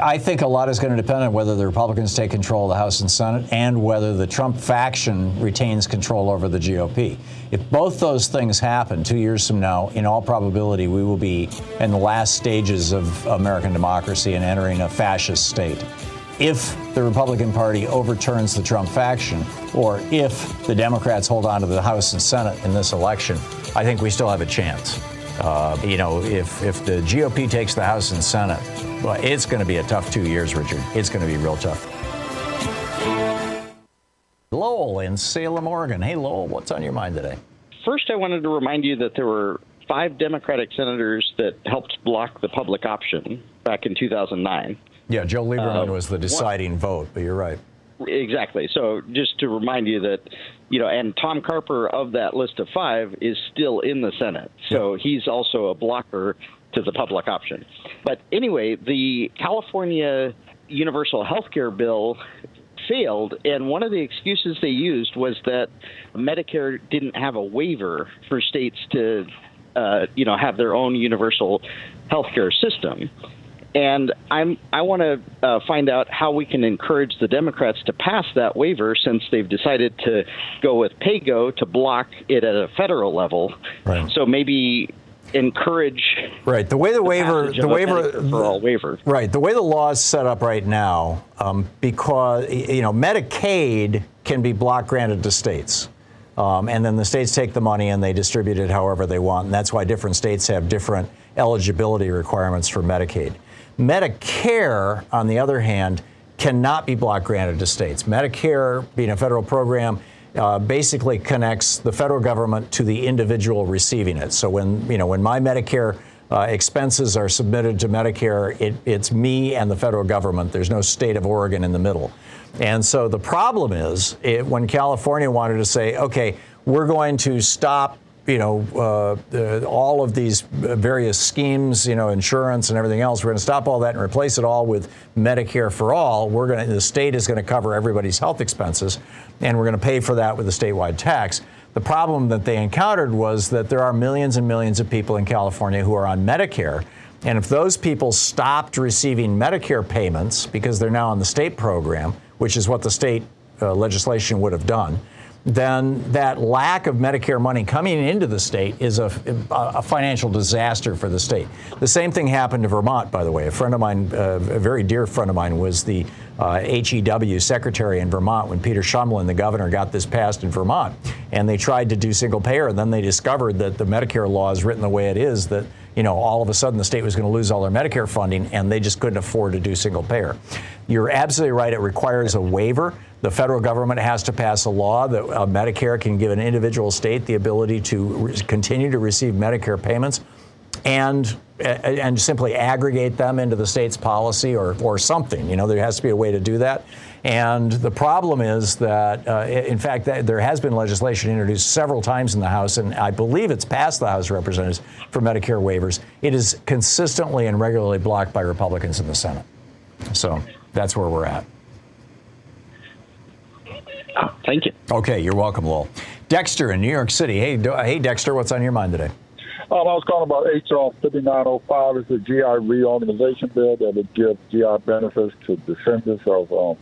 I think a lot is going to depend on whether the Republicans take control of the House and Senate and whether the Trump faction retains control over the GOP. If both those things happen two years from now, in all probability, we will be in the last stages of American democracy and entering a fascist state. If the Republican Party overturns the Trump faction, or if the Democrats hold on to the House and Senate in this election, I think we still have a chance. Uh, you know, if, if the GOP takes the House and Senate, well, it's going to be a tough two years, Richard. It's going to be real tough. Lowell in Salem, Oregon. Hey, Lowell, what's on your mind today? First, I wanted to remind you that there were five Democratic senators that helped block the public option back in 2009. Yeah, Joe Lieberman Uh, was the deciding vote, but you're right. Exactly. So just to remind you that, you know, and Tom Carper of that list of five is still in the Senate. So he's also a blocker to the public option. But anyway, the California universal health care bill failed, and one of the excuses they used was that Medicare didn't have a waiver for states to, uh, you know, have their own universal health care system. And I'm I want to uh, find out how we can encourage the Democrats to pass that waiver since they've decided to go with PAYGO to block it at a federal level. Right. So maybe encourage Right. The way the waiver, the waiver, for all waiver. Right. The way the law is set up right now, um, because you know Medicaid can be block granted to states, um, and then the states take the money and they distribute it however they want, and that's why different states have different eligibility requirements for Medicaid. Medicare, on the other hand, cannot be block granted to states. Medicare, being a federal program, uh, basically connects the federal government to the individual receiving it. So when you know when my Medicare uh, expenses are submitted to Medicare, it, it's me and the federal government. There's no state of Oregon in the middle. And so the problem is it, when California wanted to say, okay, we're going to stop you know, uh, uh, all of these various schemes, you know, insurance and everything else. We're going to stop all that and replace it all with Medicare for all. We're going to, the state is going to cover everybody's health expenses, and we're going to pay for that with a statewide tax. The problem that they encountered was that there are millions and millions of people in California who are on Medicare. And if those people stopped receiving Medicare payments because they're now on the state program, which is what the state uh, legislation would have done, then that lack of Medicare money coming into the state is a, a financial disaster for the state. The same thing happened to Vermont, by the way. A friend of mine, uh, a very dear friend of mine, was the uh, HEW secretary in Vermont when Peter Shumlin, the governor, got this passed in Vermont. And they tried to do single payer, and then they discovered that the Medicare law is written the way it is, that you know, all of a sudden the state was going to lose all their Medicare funding, and they just couldn't afford to do single payer. You're absolutely right. It requires a waiver. The federal government has to pass a law that uh, Medicare can give an individual state the ability to re- continue to receive Medicare payments and and simply aggregate them into the state's policy or, or something. You know, there has to be a way to do that. And the problem is that, uh, in fact, that there has been legislation introduced several times in the House, and I believe it's passed the House of Representatives for Medicare waivers. It is consistently and regularly blocked by Republicans in the Senate. So that's where we're at. Thank you. Okay, you're welcome, Lowell. Dexter in New York City. Hey, do, hey, Dexter, what's on your mind today? Um, I was calling about HR 5905. It's a GI reorganization bill that would give GI benefits to descendants of um,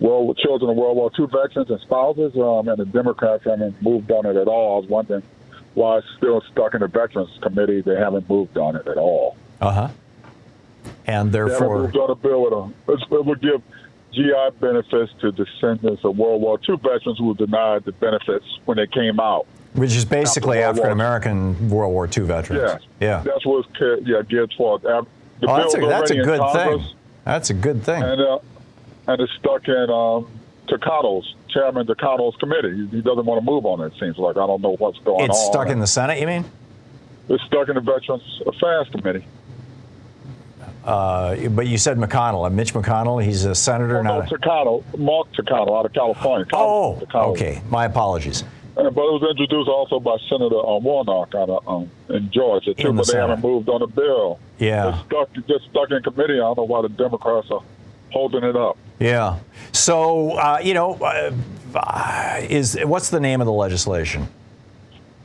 world children of World War II veterans and spouses. Um, and the Democrats haven't moved on it at all. I was wondering why it's still stuck in the Veterans Committee. They haven't moved on it at all. Uh huh. And They haven't therefore, moved on a bill with a, it's- it would give GI benefits to descendants of World War II veterans who were denied the benefits when they came out. which is basically African American World War II veterans. Yes. Yeah. That's what it's, yeah, geared toward. Uh, The Oh, that's a, that's a good Congress, thing. That's a good thing. And, uh, and it's stuck in um, Takano's, Chairman Takano's committee. He doesn't want to move on it, it seems like. I don't know what's going It's on. It's stuck in the Senate, you mean? It's stuck in the Veterans Affairs Committee. Uh, but you said McConnell. Uh, Mitch McConnell. He's a senator, Oh, no. Takano, Mark Takano out of California. Oh, okay. My apologies. Uh, but it was introduced also by Senator um, Warnock out of um, in Georgia too, In the but they haven't moved on the bill. Yeah. It's stuck, just stuck in committee. I don't know why the Democrats are holding it up. Yeah. So uh, you know, uh, is what's the name of the legislation?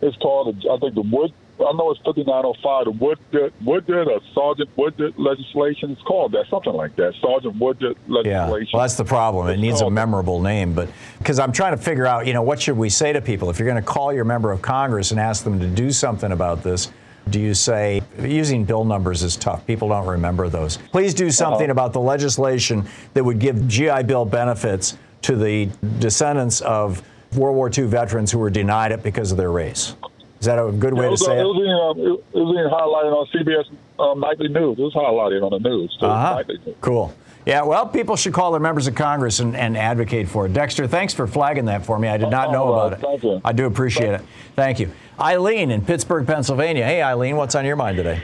It's called, I think, the Wood. I know it's 5905, the Woodgett, Woodgett or Sergeant Woodgett legislation. It's called that, something like that. Sergeant Yeah, legislation. well, that's the problem. It It's needs a memorable name, but because I'm trying to figure out, you know, what should we say to people if you're going to call your member of Congress and ask them to do something about this? Do you say using bill numbers is tough? People don't remember those. Please do something Uh-huh. about the legislation that would give GI Bill benefits to the descendants of World War II veterans who were denied it because of their race. Is that a good way it to say uh, it? it? Was being, um, it, it was being highlighted on CBS um, Nightly News. It was highlighted on the news. Too. Uh-huh. News. Cool. Yeah, well, people should call their members of Congress and, and advocate for it. Dexter, thanks for flagging that for me. I did not know All right, about it. thank you. I do appreciate it. Thank you. Eileen in Pittsburgh, Pennsylvania. Hey, Eileen, what's on your mind today?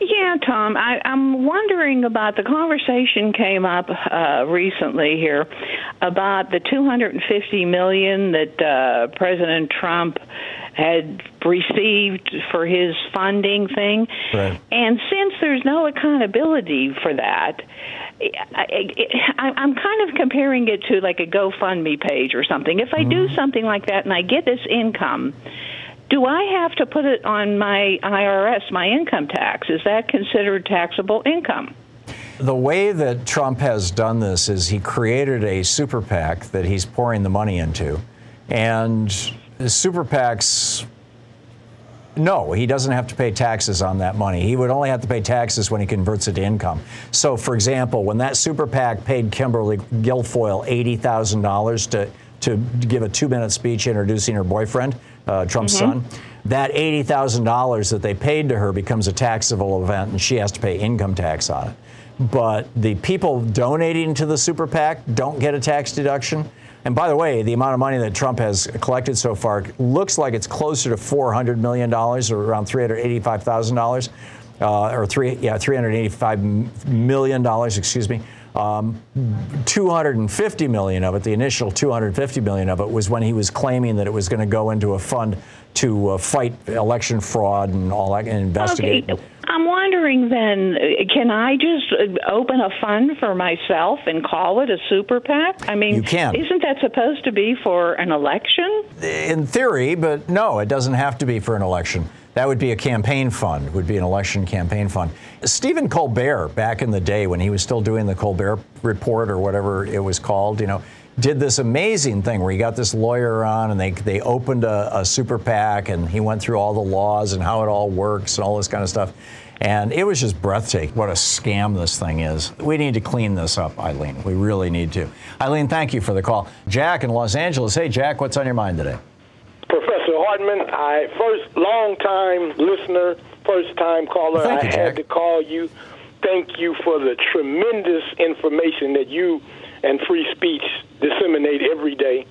Yeah, Tom, I, I'm wondering about the conversation came up uh, recently here about the 250 million that uh, President Trump had received for his funding thing. Right. And since there's no accountability for that, I, I, I'm kind of comparing it to like a GoFundMe page or something. If I do mm-hmm. something like that and I get this income, do I have to put it on my IRS, my income tax? Is that considered taxable income? The way that Trump has done this is he created a super PAC that he's pouring the money into. And super PACs, no, he doesn't have to pay taxes on that money. He would only have to pay taxes when he converts it to income. So, for example, when that super PAC paid Kimberly Guilfoyle $80,000 to, to give a two minute speech introducing her boyfriend, uh, Trump's Mhm. son, that $80,000 that they paid to her becomes a taxable event and she has to pay income tax on it. But the people donating to the super PAC don't get a tax deduction. And by the way, the amount of money that Trump has collected so far looks like it's closer to $400 million or around $385,000. Uh, or three, yeah, 385 million dollars. Excuse me. Um, 250 million of it, the initial 250 million of it, was when he was claiming that it was going to go into a fund to uh, fight election fraud and all that and investigate. Okay. I'm wondering then, can I just open a fund for myself and call it a super PAC? I mean, You can. isn't that supposed to be for an election? In theory, but no, it doesn't have to be for an election. That would be a campaign fund, would be an election campaign fund. Stephen Colbert, back in the day when he was still doing the Colbert Report or whatever it was called, you know, did this amazing thing where he got this lawyer on and they, they opened a, a super PAC and he went through all the laws and how it all works and all this kind of stuff. And it was just breathtaking. What a scam this thing is. We need to clean this up, Eileen. We really need to. Eileen, thank you for the call. Jack in Los Angeles. Hey, Jack, what's on your mind today? Professor Hartmann, I first long time listener, first time caller. Thank you, I had to call you. Thank you for the tremendous information that you and free speech disseminate every day.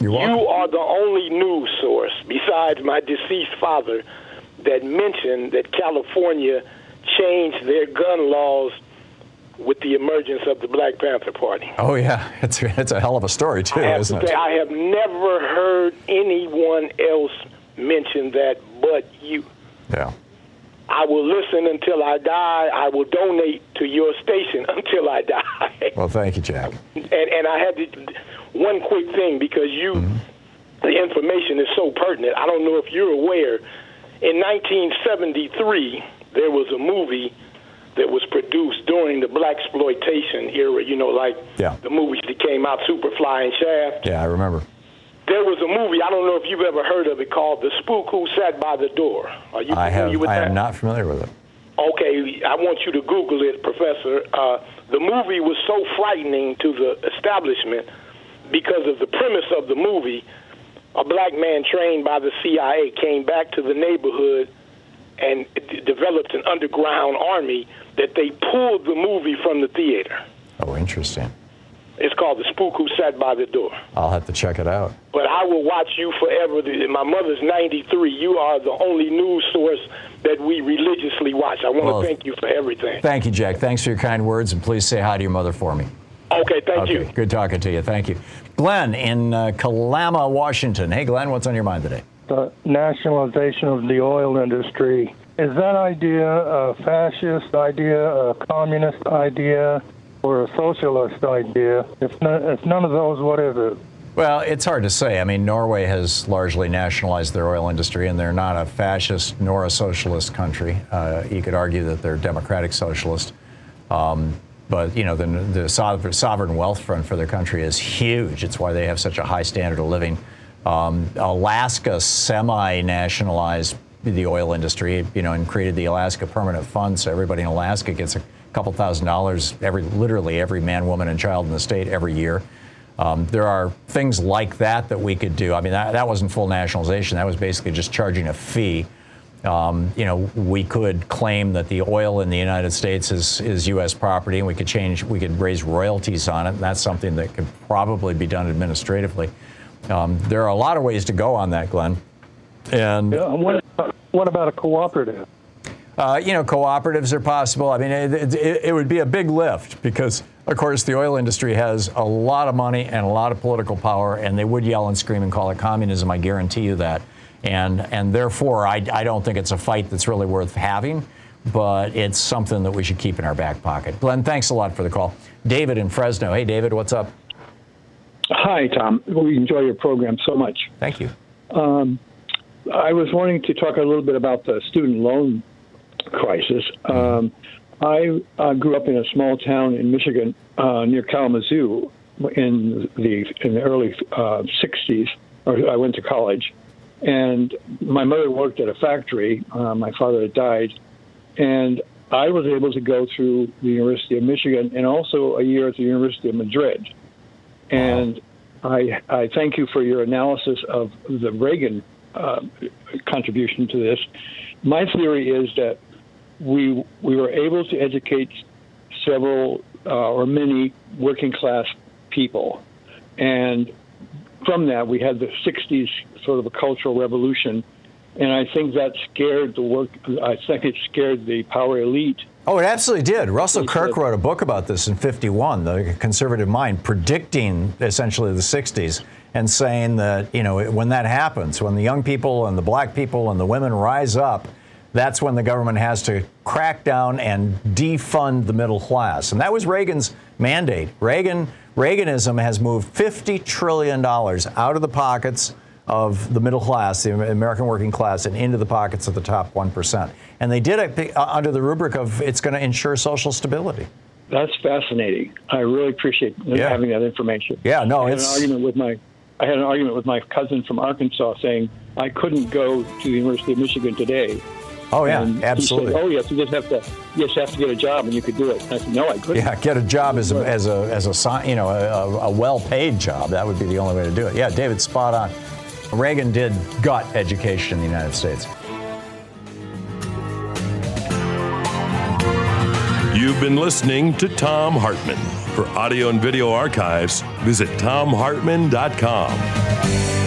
You are the only news source besides my deceased father that mentioned that California changed their gun laws with the emergence of the Black Panther Party. Oh yeah, [LAUGHS] it's it's a hell of a story too, I isn't to it? I have never heard anyone else mention that but you. Yeah. I will listen until I die. I will donate to your station [LAUGHS] until I die. Well, thank you, Jack. and and I had to, one quick thing because you, mm-hmm. the information is so pertinent. I don't know if you're aware. In 1973, there was a movie that was produced during the black exploitation era. You know, like Yeah. the movies that came out, Superfly and Shaft. Yeah, I remember. There was a movie. I don't know if you've ever heard of it called The Spook Who Sat by the Door. Are you I familiar have. with I that? am not familiar with it. Okay, I want you to Google it, Professor. Uh, the movie was so frightening to the establishment because of the premise of the movie. A black man trained by the CIA came back to the neighborhood and d- developed an underground army that they pulled the movie from the theater. Oh, interesting. It's called The Spook Who Sat by the Door. I'll have to check it out. But I will watch you forever. My mother's 93. You are the only news source that we religiously watch. I want Well, to thank you for everything. Thank you, Jack. Thanks for your kind words, and please say hi to your mother for me. Okay, thank okay. you. Good talking to you. Thank you. Glenn in uh, Kalama, Washington. Hey, Glenn, what's on your mind today? the nationalization of the oil industry. Is that idea a fascist idea, a communist idea, or a socialist idea? If, none, if none of those, what is it? Well, it's hard to say. I mean, Norway has largely nationalized their oil industry, and they're not a fascist nor a socialist country. Uh, you could argue that they're democratic socialist. Um, but, you know, the, the sovereign wealth fund for their country is huge. It's why they have such a high standard of living. Um, Alaska semi-nationalized the oil industry, you know, and created the Alaska Permanent Fund, so everybody in Alaska gets a couple thousand dollars every, literally every man, woman, and child in the state every year. Um, there are things like that that we could do. I mean, that, that wasn't full nationalization. That was basically just charging a fee. Um, you know, we could claim that the oil in the United States is, is U.S. property, and we could change, we could raise royalties on it. And that's something that could probably be done administratively. Um, there are a lot of ways to go on that, Glenn. And Yeah, what, what about a cooperative? uh, you know, cooperatives are possible. I mean, it, it, it would be a big lift because, of course, the oil industry has a lot of money and a lot of political power, and they would yell and scream and call it communism. I guarantee you that. And and therefore, I, I don't think it's a fight that's really worth having, but it's something that we should keep in our back pocket. Glenn, thanks a lot for the call. David in Fresno. Hey, David, what's up? Hi, Thom. We enjoy your program so much. Thank you. Um, I was wanting to talk a little bit about the student loan crisis. Um, I uh, grew up in a small town in Michigan uh, near Kalamazoo in the in the early uh, '60s. Or I went to college, and my mother worked at a factory. Uh, my father had died, and I was able to go through the University of Michigan and also a year at the University of Madrid. And I, I thank you for your analysis of the Reagan uh, contribution to this. My theory is that we we were able to educate several uh, or many working class people, and from that we had the '60s sort of a cultural revolution, and I think that scared the work. I think it scared the power elite Oh, it absolutely did. Russell Kirk wrote a book about this in 51, The Conservative Mind, predicting essentially the 60s and saying that, you know, when that happens, when the young people and the black people and the women rise up, that's when the government has to crack down and defund the middle class. And that was Reagan's mandate. Reagan Reaganism has moved $50 trillion out of the pockets of the middle class, the American working class, and into the pockets of the top 1%. And they did it under the rubric of it's going to ensure social stability. That's fascinating. I really appreciate Yeah. having that information. Yeah, no, I had it's- an argument with my I had an argument with my cousin from Arkansas saying I couldn't go to the University of Michigan today. Oh, yeah, And absolutely. He said, oh yes, you just have to you just have to get a job and you could do it. I said no, I couldn't. Yeah, get a job as a, as a, as a you know, a, a well-paid job. That would be the only way to do it. Yeah, David, spot on. Reagan did gut education in the United States. You've been listening to Thom Hartmann. For audio and video archives, visit thomhartmann.com.